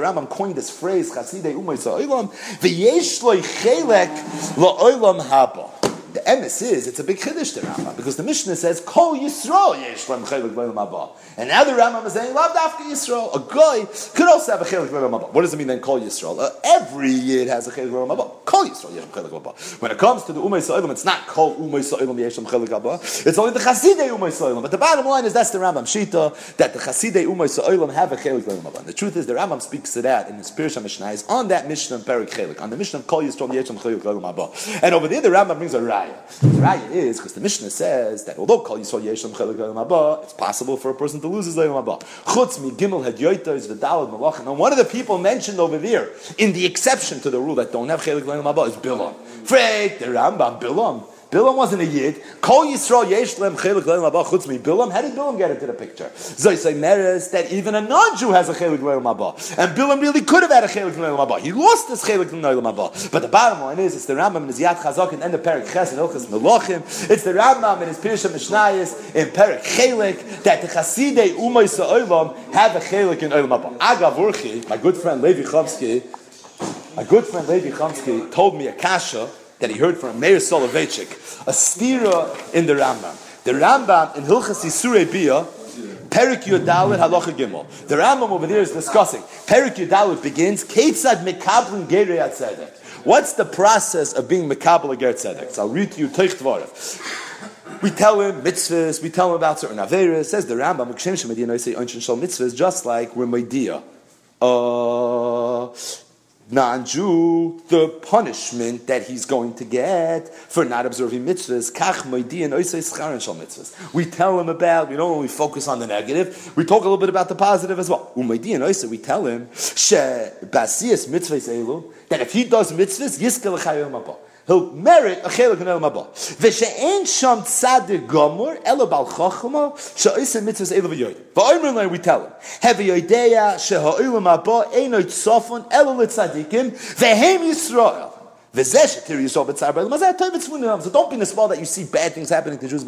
Rambam coined this phrase chasidei umoisa oilam. V'yesh loy chelek lo oilam haba. The emes is it's a big chiddush to Rambam because the Mishnah says Kol Yisrael yesh lem chelik haba. And now the Rambam is saying Lav dafka Yisrael. A guy could also have a chelik lo haba. What does it mean then? Kol Yisrael. Uh, every yid has a chelik lo haba. Kol Yisrael yesh chelik. When it comes to the umay sa'ilim, it's not Kol umay sa'ilim yesh chelik. It's only the chasidei umay sa'ilim. But the bottom line is that's the Rambam shita that the chasidei umay sa'ilim have a chelik lo haba. And the truth is the Rambam speaks to that in his Pirush Mishnah is on that Mishnah Perik chelik on the Mishnah Kol Yisrael yesh lem chelik haba. And over there the Rambam brings a raya. The raya is because the Mishnah says that although Kol Yisrael yesh lem chelik haba, it's possible for a person to lose his lo haba. Chutz mi gimel hadyoita is the dalad malachim. And one of the people mentioned over there in the exception to the rule that don't have chelik lo haba is Bilam. Freik the Rambam Bilam. Bilam wasn't a yid. Kol Yisrael yesh chelik lo haba chutz mi Bilam. How did Bilam get into the picture? Zoy say meres that even a non-Jew has a chelik lo haba, and Bilam really could have had a chelik lo haba. He lost his chelik haba. But the bottom line is, it's the Rambam in his Yad Chazak and the Perik Ches and Ilchas Melachim. It's the Rambam in his Pirush Mishnayis in Perik Chelik that the Chasidei Umay Sa'olam have a chelik in Olam Haba. Agav Urchi, my good friend Levi Chomsky, my good friend Levi Chomsky told me a kasha that he heard from Meir Soloveitchik, a stira in the Rambam. The Rambam in Hilchas Yisurei Bia, Perik Yudalit Halacha Gimel. The Rambam over there is discussing. Perik Yudalit begins, Ketzad Mekabrin Gerei Tzedek. What's the process of being Mekabel Ger Tzedek? So I'll read to you Teich Tvarev. We tell him mitzvahs, we tell him about certain averas. Says the Rambam, Kshem Shemedina I say Shal mitzvahs, just like we're Meidia. Uh, non-Jew, the punishment that he's going to get for not observing mitzvahs. We tell him about. We don't only focus on the negative. We talk a little bit about the positive as well. We tell him that if he does mitzvahs. He'll merit a chelik in elam haba. V'she'en sham tzadik gomor elo bal chachma she'oisem mitzvahs elu v'yoyim. V'oimer we tell him hevi yodeya she'ha'olam haba eino tzofon elo litzadikim v'hem Yisrael. So don't be nismal that you see bad things happening to Jews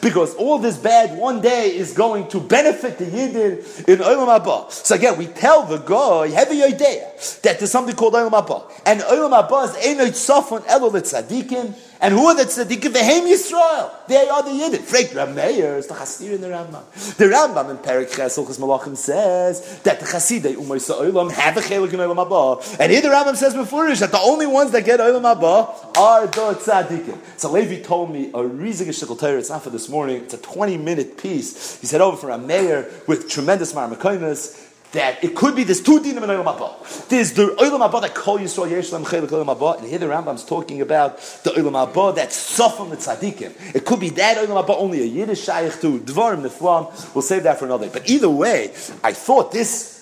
because all this bad one day is going to benefit the Yidden in Olam Haba. So again, we tell the guy, have a idea that there's something called Olam Haba. And Olam Haba is Einoit Safon Elul Tzadikim. And who are the tzaddikim? Vehem Yisrael. They are the Yidden. Freik Rav Meir is the Chasir in the Rambam. The Rambam in Perik Chesulchas Malachim says that the Chasidei Umay Sa'olam have a chelik in Olam Haba. And here the Rambam says before that the only ones that get Olam Haba are the tzaddikim. So Levi told me a Rizig Shikol Torah. It's not for this morning. It's a 20 minute piece. He said over for Rav Meir with tremendous marmakoimus that it could be there's two dinim in Olam Haba. There's the Olam Haba that Kol Yisrael Yesh Lam Chelik Olam Haba, and here the Rambam's talking about the Olam Haba that's Sofam the Tzadikim. It could be that Olam Haba only a Yiddish Shaykh to Dvarim Niflam. We'll save that for another day. But either way, I thought this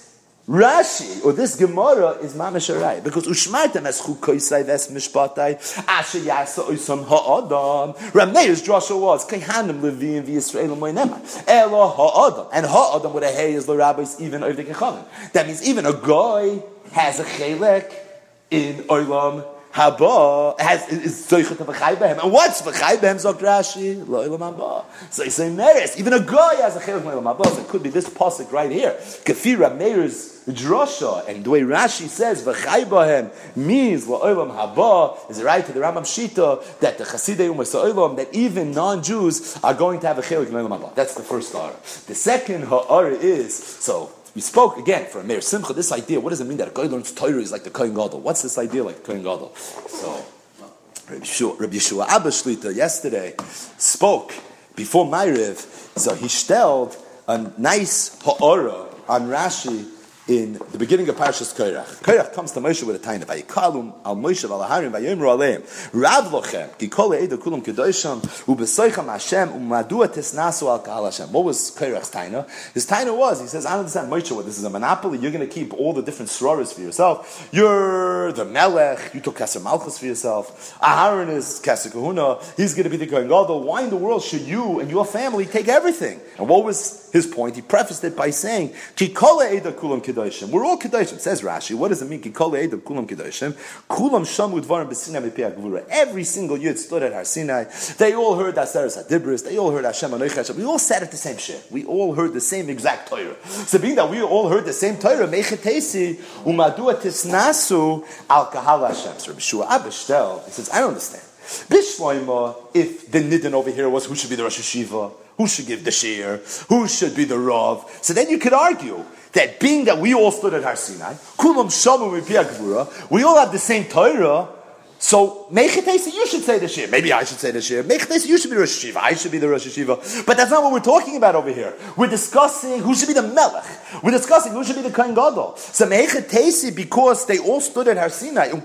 Rashi or this Gemara is mamash arai because ushmartem es chukoisai ves mishpatai asher yasa oisam ha'adam. Rameir's drasha was kehanim levim v'Yisrael moinema elo ha'adam and ha'adam with a hey is the rabbis even over the kechavim. That means even a guy has a chelek in oilam haba has is zoichet of a behem. And what's v'chai behem zok Rashi? Lo ilam haba. So you say meres. Even a guy has a chelek ilam haba. So it could be this pasuk right here. Kefira Meir's drasha and the way Rashi says v'chai behem means lo ilam haba is right to the Rambam Shita that the Chasidei Umas that even non-Jews are going to have a chelek ilam haba. That's the first ha'ara. The second ha'ara is so. We spoke again for a Meir Simcha. This idea, what does it mean that a guy learns Torah is like the Kohen Gadol? What's this idea like Kohen Gadol? So, Rabbi Yeshua, Rabbi Abba Shlita yesterday spoke before Ma'ariv. So he stelled a nice ha'ara on Rashi in the beginning of Parashas Korach. Korach comes to Moshe with a tiny Vayikalum al Moshe v'alaharim vayimru aleim Rav lochem ki kol eida kulam kedosham ubesoicham Hashem tesnasu al kahal Hashem. What was Korach's taina? His taina was he says I understand Moshe what this is a monopoly. You're going to keep all the different sroras for yourself. You're the melech. You took Keser Malchus for yourself. Aharon is Keser Kahuna. He's going to be the Kohen Gadol. Why in the world should you and your family take everything? And what was his point? He prefaced it by saying ki kol eida kulam kedoshim. We're all kedoshim. Says Rashi. What does it mean? Kol edom kulam kedoshim. Kulam shamu dvarim b'sinai gvura. Every single yid stood at Har Sinai. They all heard Aseres Hadibris. They all heard Hashem Anoich We all said at the same shit. We all heard the same exact Torah. So being that we all heard the same Torah, mechetesi umadua tisnasu al kahal Hashem. So Rabbi Shua Abishtel, he says, I don't understand. Bishloima, if the nidin over here was who should be the Rosh Hashiva, who should give the share, who should be the Rav, so then you could argue that being that we all stood at Har Sinai, we all have the same Torah, so, Mechetesa, you should say the Shir. Maybe I should say the Shir. Mechetesa, you should be Rosh Hashiva. I should be the Rosh Hashiva. But that's not what we're talking about over here. We're discussing who should be the Melech. We're discussing who should be the Kohen Gadol. So, Mechetesa, because they all stood at Har Sinai, um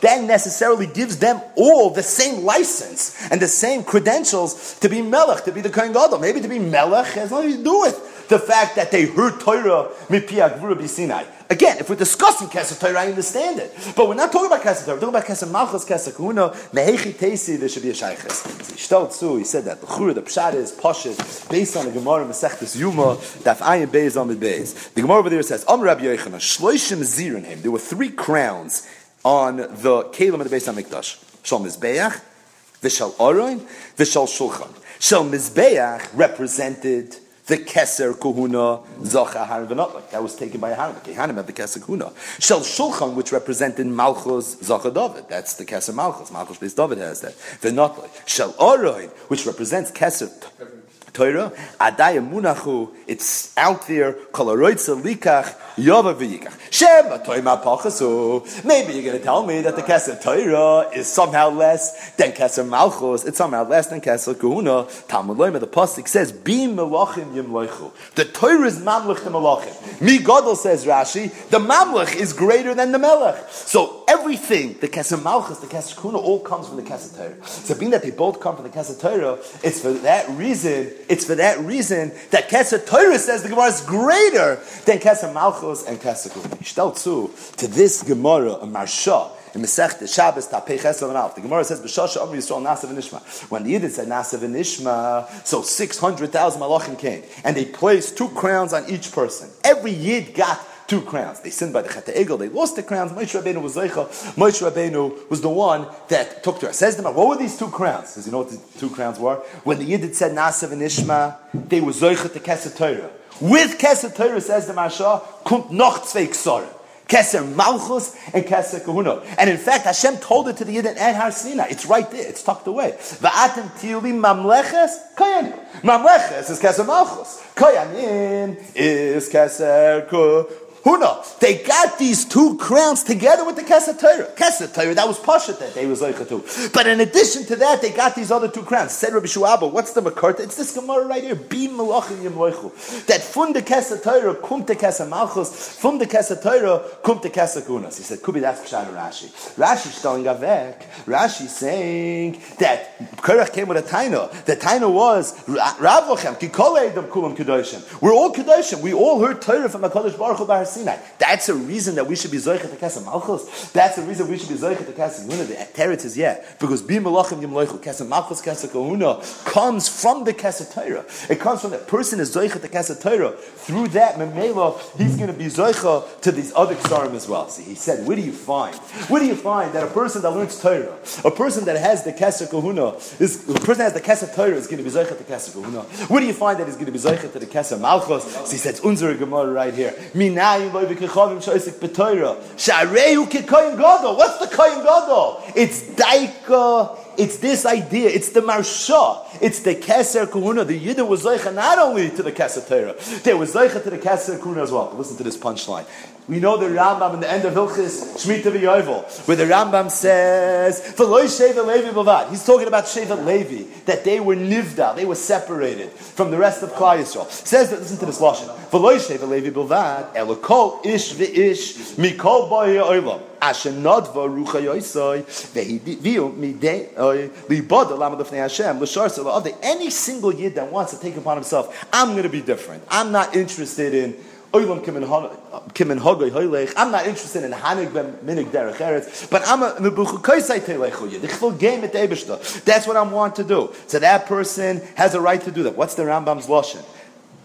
that necessarily gives them all the same license and the same credentials to be Melech, to be the Kohen Gadol. Maybe to be Melech has nothing to do with the fact that they heard Torah mipi agvura b'sinai. Again, if we're discussing Kesef Torah, I understand it. But we're not talking about Kesef Torah. We're talking about Kesef Malchus, Kesef Kuna, Mehechi Tesi, there should be a. So Tzul, he said that the Chura, the Pshat is Pashit, based on the Gemara Masechtes Yuma, Daf Ayin Beis Amid Beis. The Gemara over there says, Am Rabbi Yochanan, Shloishim Zirin him. There were three crowns on the Kalim of the Beis HaMikdash. Shal Mizbeach, Vishal Aroin, Vishal Shulchan. Shal Mizbeach represented the Keser Kuhuna Zocha Harvanotlik. That was taken by Harvan. Kehanim have the Keser Kuhuna. Shel Shulchan, which represented Malchus Zocha David. That's the Keser Malchus. Malchus based David has that. The Notlik. Shel Oroin, which represents Keser Torah. Adaya Munachu, it's out there. Kolaroitza Likach, Yova V'yikach. Shema Toima Pachasu. Maybe you're going to tell me that the Keser Torah is somehow less than Keser Malchus. It's somehow less than Keser Kuhuna. Talmud Loima, the Pasuk says, Bim Melachim Yim Yimloichu. The Torah is Mamlech the Melachim. Mi Godel says Rashi, the Mamlech is greater than the Melech. So everything, the Keser Malchus, the Keser Kuhuna, all comes from the Keser Torah. So being that they both come from the Keser Torah, it's for that reason it's for that reason that Keser Torah says the Gemara is greater than Keser Malchus and Keser Kuhn. to this Gemara, a Maharsha, in Masech Shabbos Tapei Chesed and Alf. The Gemara says B'Shasha Amri Yisrael Nasav and Ishma. When the Yidden said Nasav and Ishma, so six hundred thousand malachim came, and they placed two crowns on each person. Every Yid got two crowns. They sinned by the Chet Egel, they lost the crowns. Moshe Rabbeinu was Zeicha. Moshe Rabbeinu was the one that took to her. Says them, what were these two crowns? Does you know what the two crowns were? When the Yidid said Nasav and Ishma, they were Zeicha to Kesed Torah. With Kesed Torah, says the Maharsha, kommt noch zwei Ksorim. Keser Malchus and Keser Kahuna. And in fact, Hashem told it to the Yidden at Har Sinai. It's right there. It's tucked away. Va'atem tili mamleches koyanim. Mamleches is Keser Malchus. Koyanim is Keser. Huna. They got these two crowns together with the Kesed Torah. Kesed Torah, that was Pashat that they was like too. But in addition to that, they got these other two crowns. Said Rabbi Shuaba, what's the Makarta? It's this Gemara right here. Be Malachim Yemloichu. That from the Kesed Torah, kum the Kesed Malchus, from the Kesed Torah, kum the Kesed Kunas. He said, Kubi, that's Pshat Rashi. Rashi's telling Avek. Rashi saying that Korach came with a Taina. The Taina was, Rav Lochem, Kikol Kulam Kedoshim. We're all Kedoshim. We all heard Torah from HaKadosh Baruch Hu Sinai. That's a reason that we should be Zoichet Kesem Malchus. That's a reason we should be Zoichet Kesem Kahuna. The Teretz is yeah, because Bi Malachim Yim Loichu Kesem Malchus Kesem Kahuna comes from the Kesem Torah. It comes from that person is Zoichet Kesem Torah. Through that Memela, he's going to be Zoicha to these other Ksarim as well. See, he said, where do you find? Where do you find that a person that learns Torah, a person that has the Kesem Kahuna, is a person that has the Kesem Torah is going to be Zoichet to Kesem Kahuna. Where do you find that he's going to be Zoichet to the Kesem Malchus? So he says, Unzer Gemara right here. What's the kohen gadol? It's daika it's this idea. It's the Maharsha. It's the keser kuhuna. The yidden was zeicha not only to the keser Torah, they was zeicha to the keser kuhuna as well. Listen to this punchline. We know the Rambam in the end of Hilchis Shemitah v'Yovel, where the Rambam says, "V'loy Sheva Levi b'vad." He's talking about Sheva Levi that they were nivda, they were separated from the rest of Klal Yisrael. Says that. Listen to this lashon. V'loy Sheva Levi b'vad. Elokol ish v'ish mikol boy oilam. Asher nodva rucha yoisoi vehiviu midei any single yid that wants to take upon himself, I'm going to be different. I'm not interested in. I'm not interested in hanig ben minig derech eretz, but I'm a mebuchu koisai telechuye. The chvul game at That's what I'm want to do. So that person has a right to do that. What's the Rambam's lashon?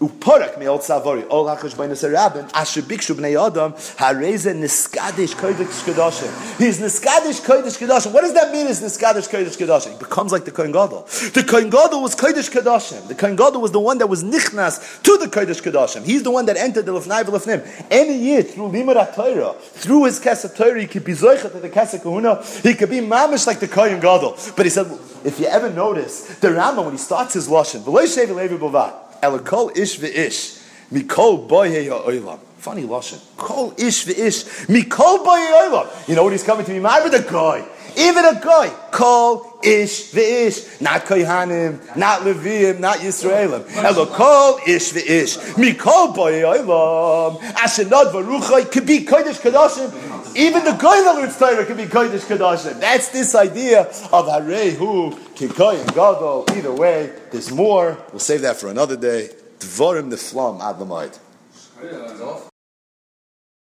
Uporak me old savari ol hachosh by nesarabim asher bikshu bnei adam hareze niskadish kodesh kedoshim. He's niskadish kodesh kedoshim. What does that mean? Is niskadish kodesh kedoshim? He becomes like the kohen gadol. The kohen gadol was kodesh kedoshim. The kohen gadol was the one that was nichnas to the kodesh kedoshim. He's the one that entered the lefnai v'lefnim. Any year through limud Torah, through his kesed Torah, he could be zoichet to the kesed kahuna. He could be mamish like the kohen gadol. But he said, if you ever notice, the Rambam when he starts his lashon, v'loy shevi levi b'vat. Elakol ish ve'ish. Mikol boye ha'olam. Funny lashon. Kol ish ve'ish. Mikol boye ha'olam. You know what he's coming to me? Even a guy. Even a guy. Kol ish ve'ish. Not Kohanim, not Leviim, not Yisraelim. Elakol ish ve'ish. Mikol boye ha'olam. Ashenod varuchai. Could be Kodesh Kadashim. Even the guy that learns Torah can be Kodesh Kadashim. That's this idea of Harehu, Kikoy, and Gadol. Either way, there's more. We'll save that for another day. Dvorim the Flam Adlamite. Uh,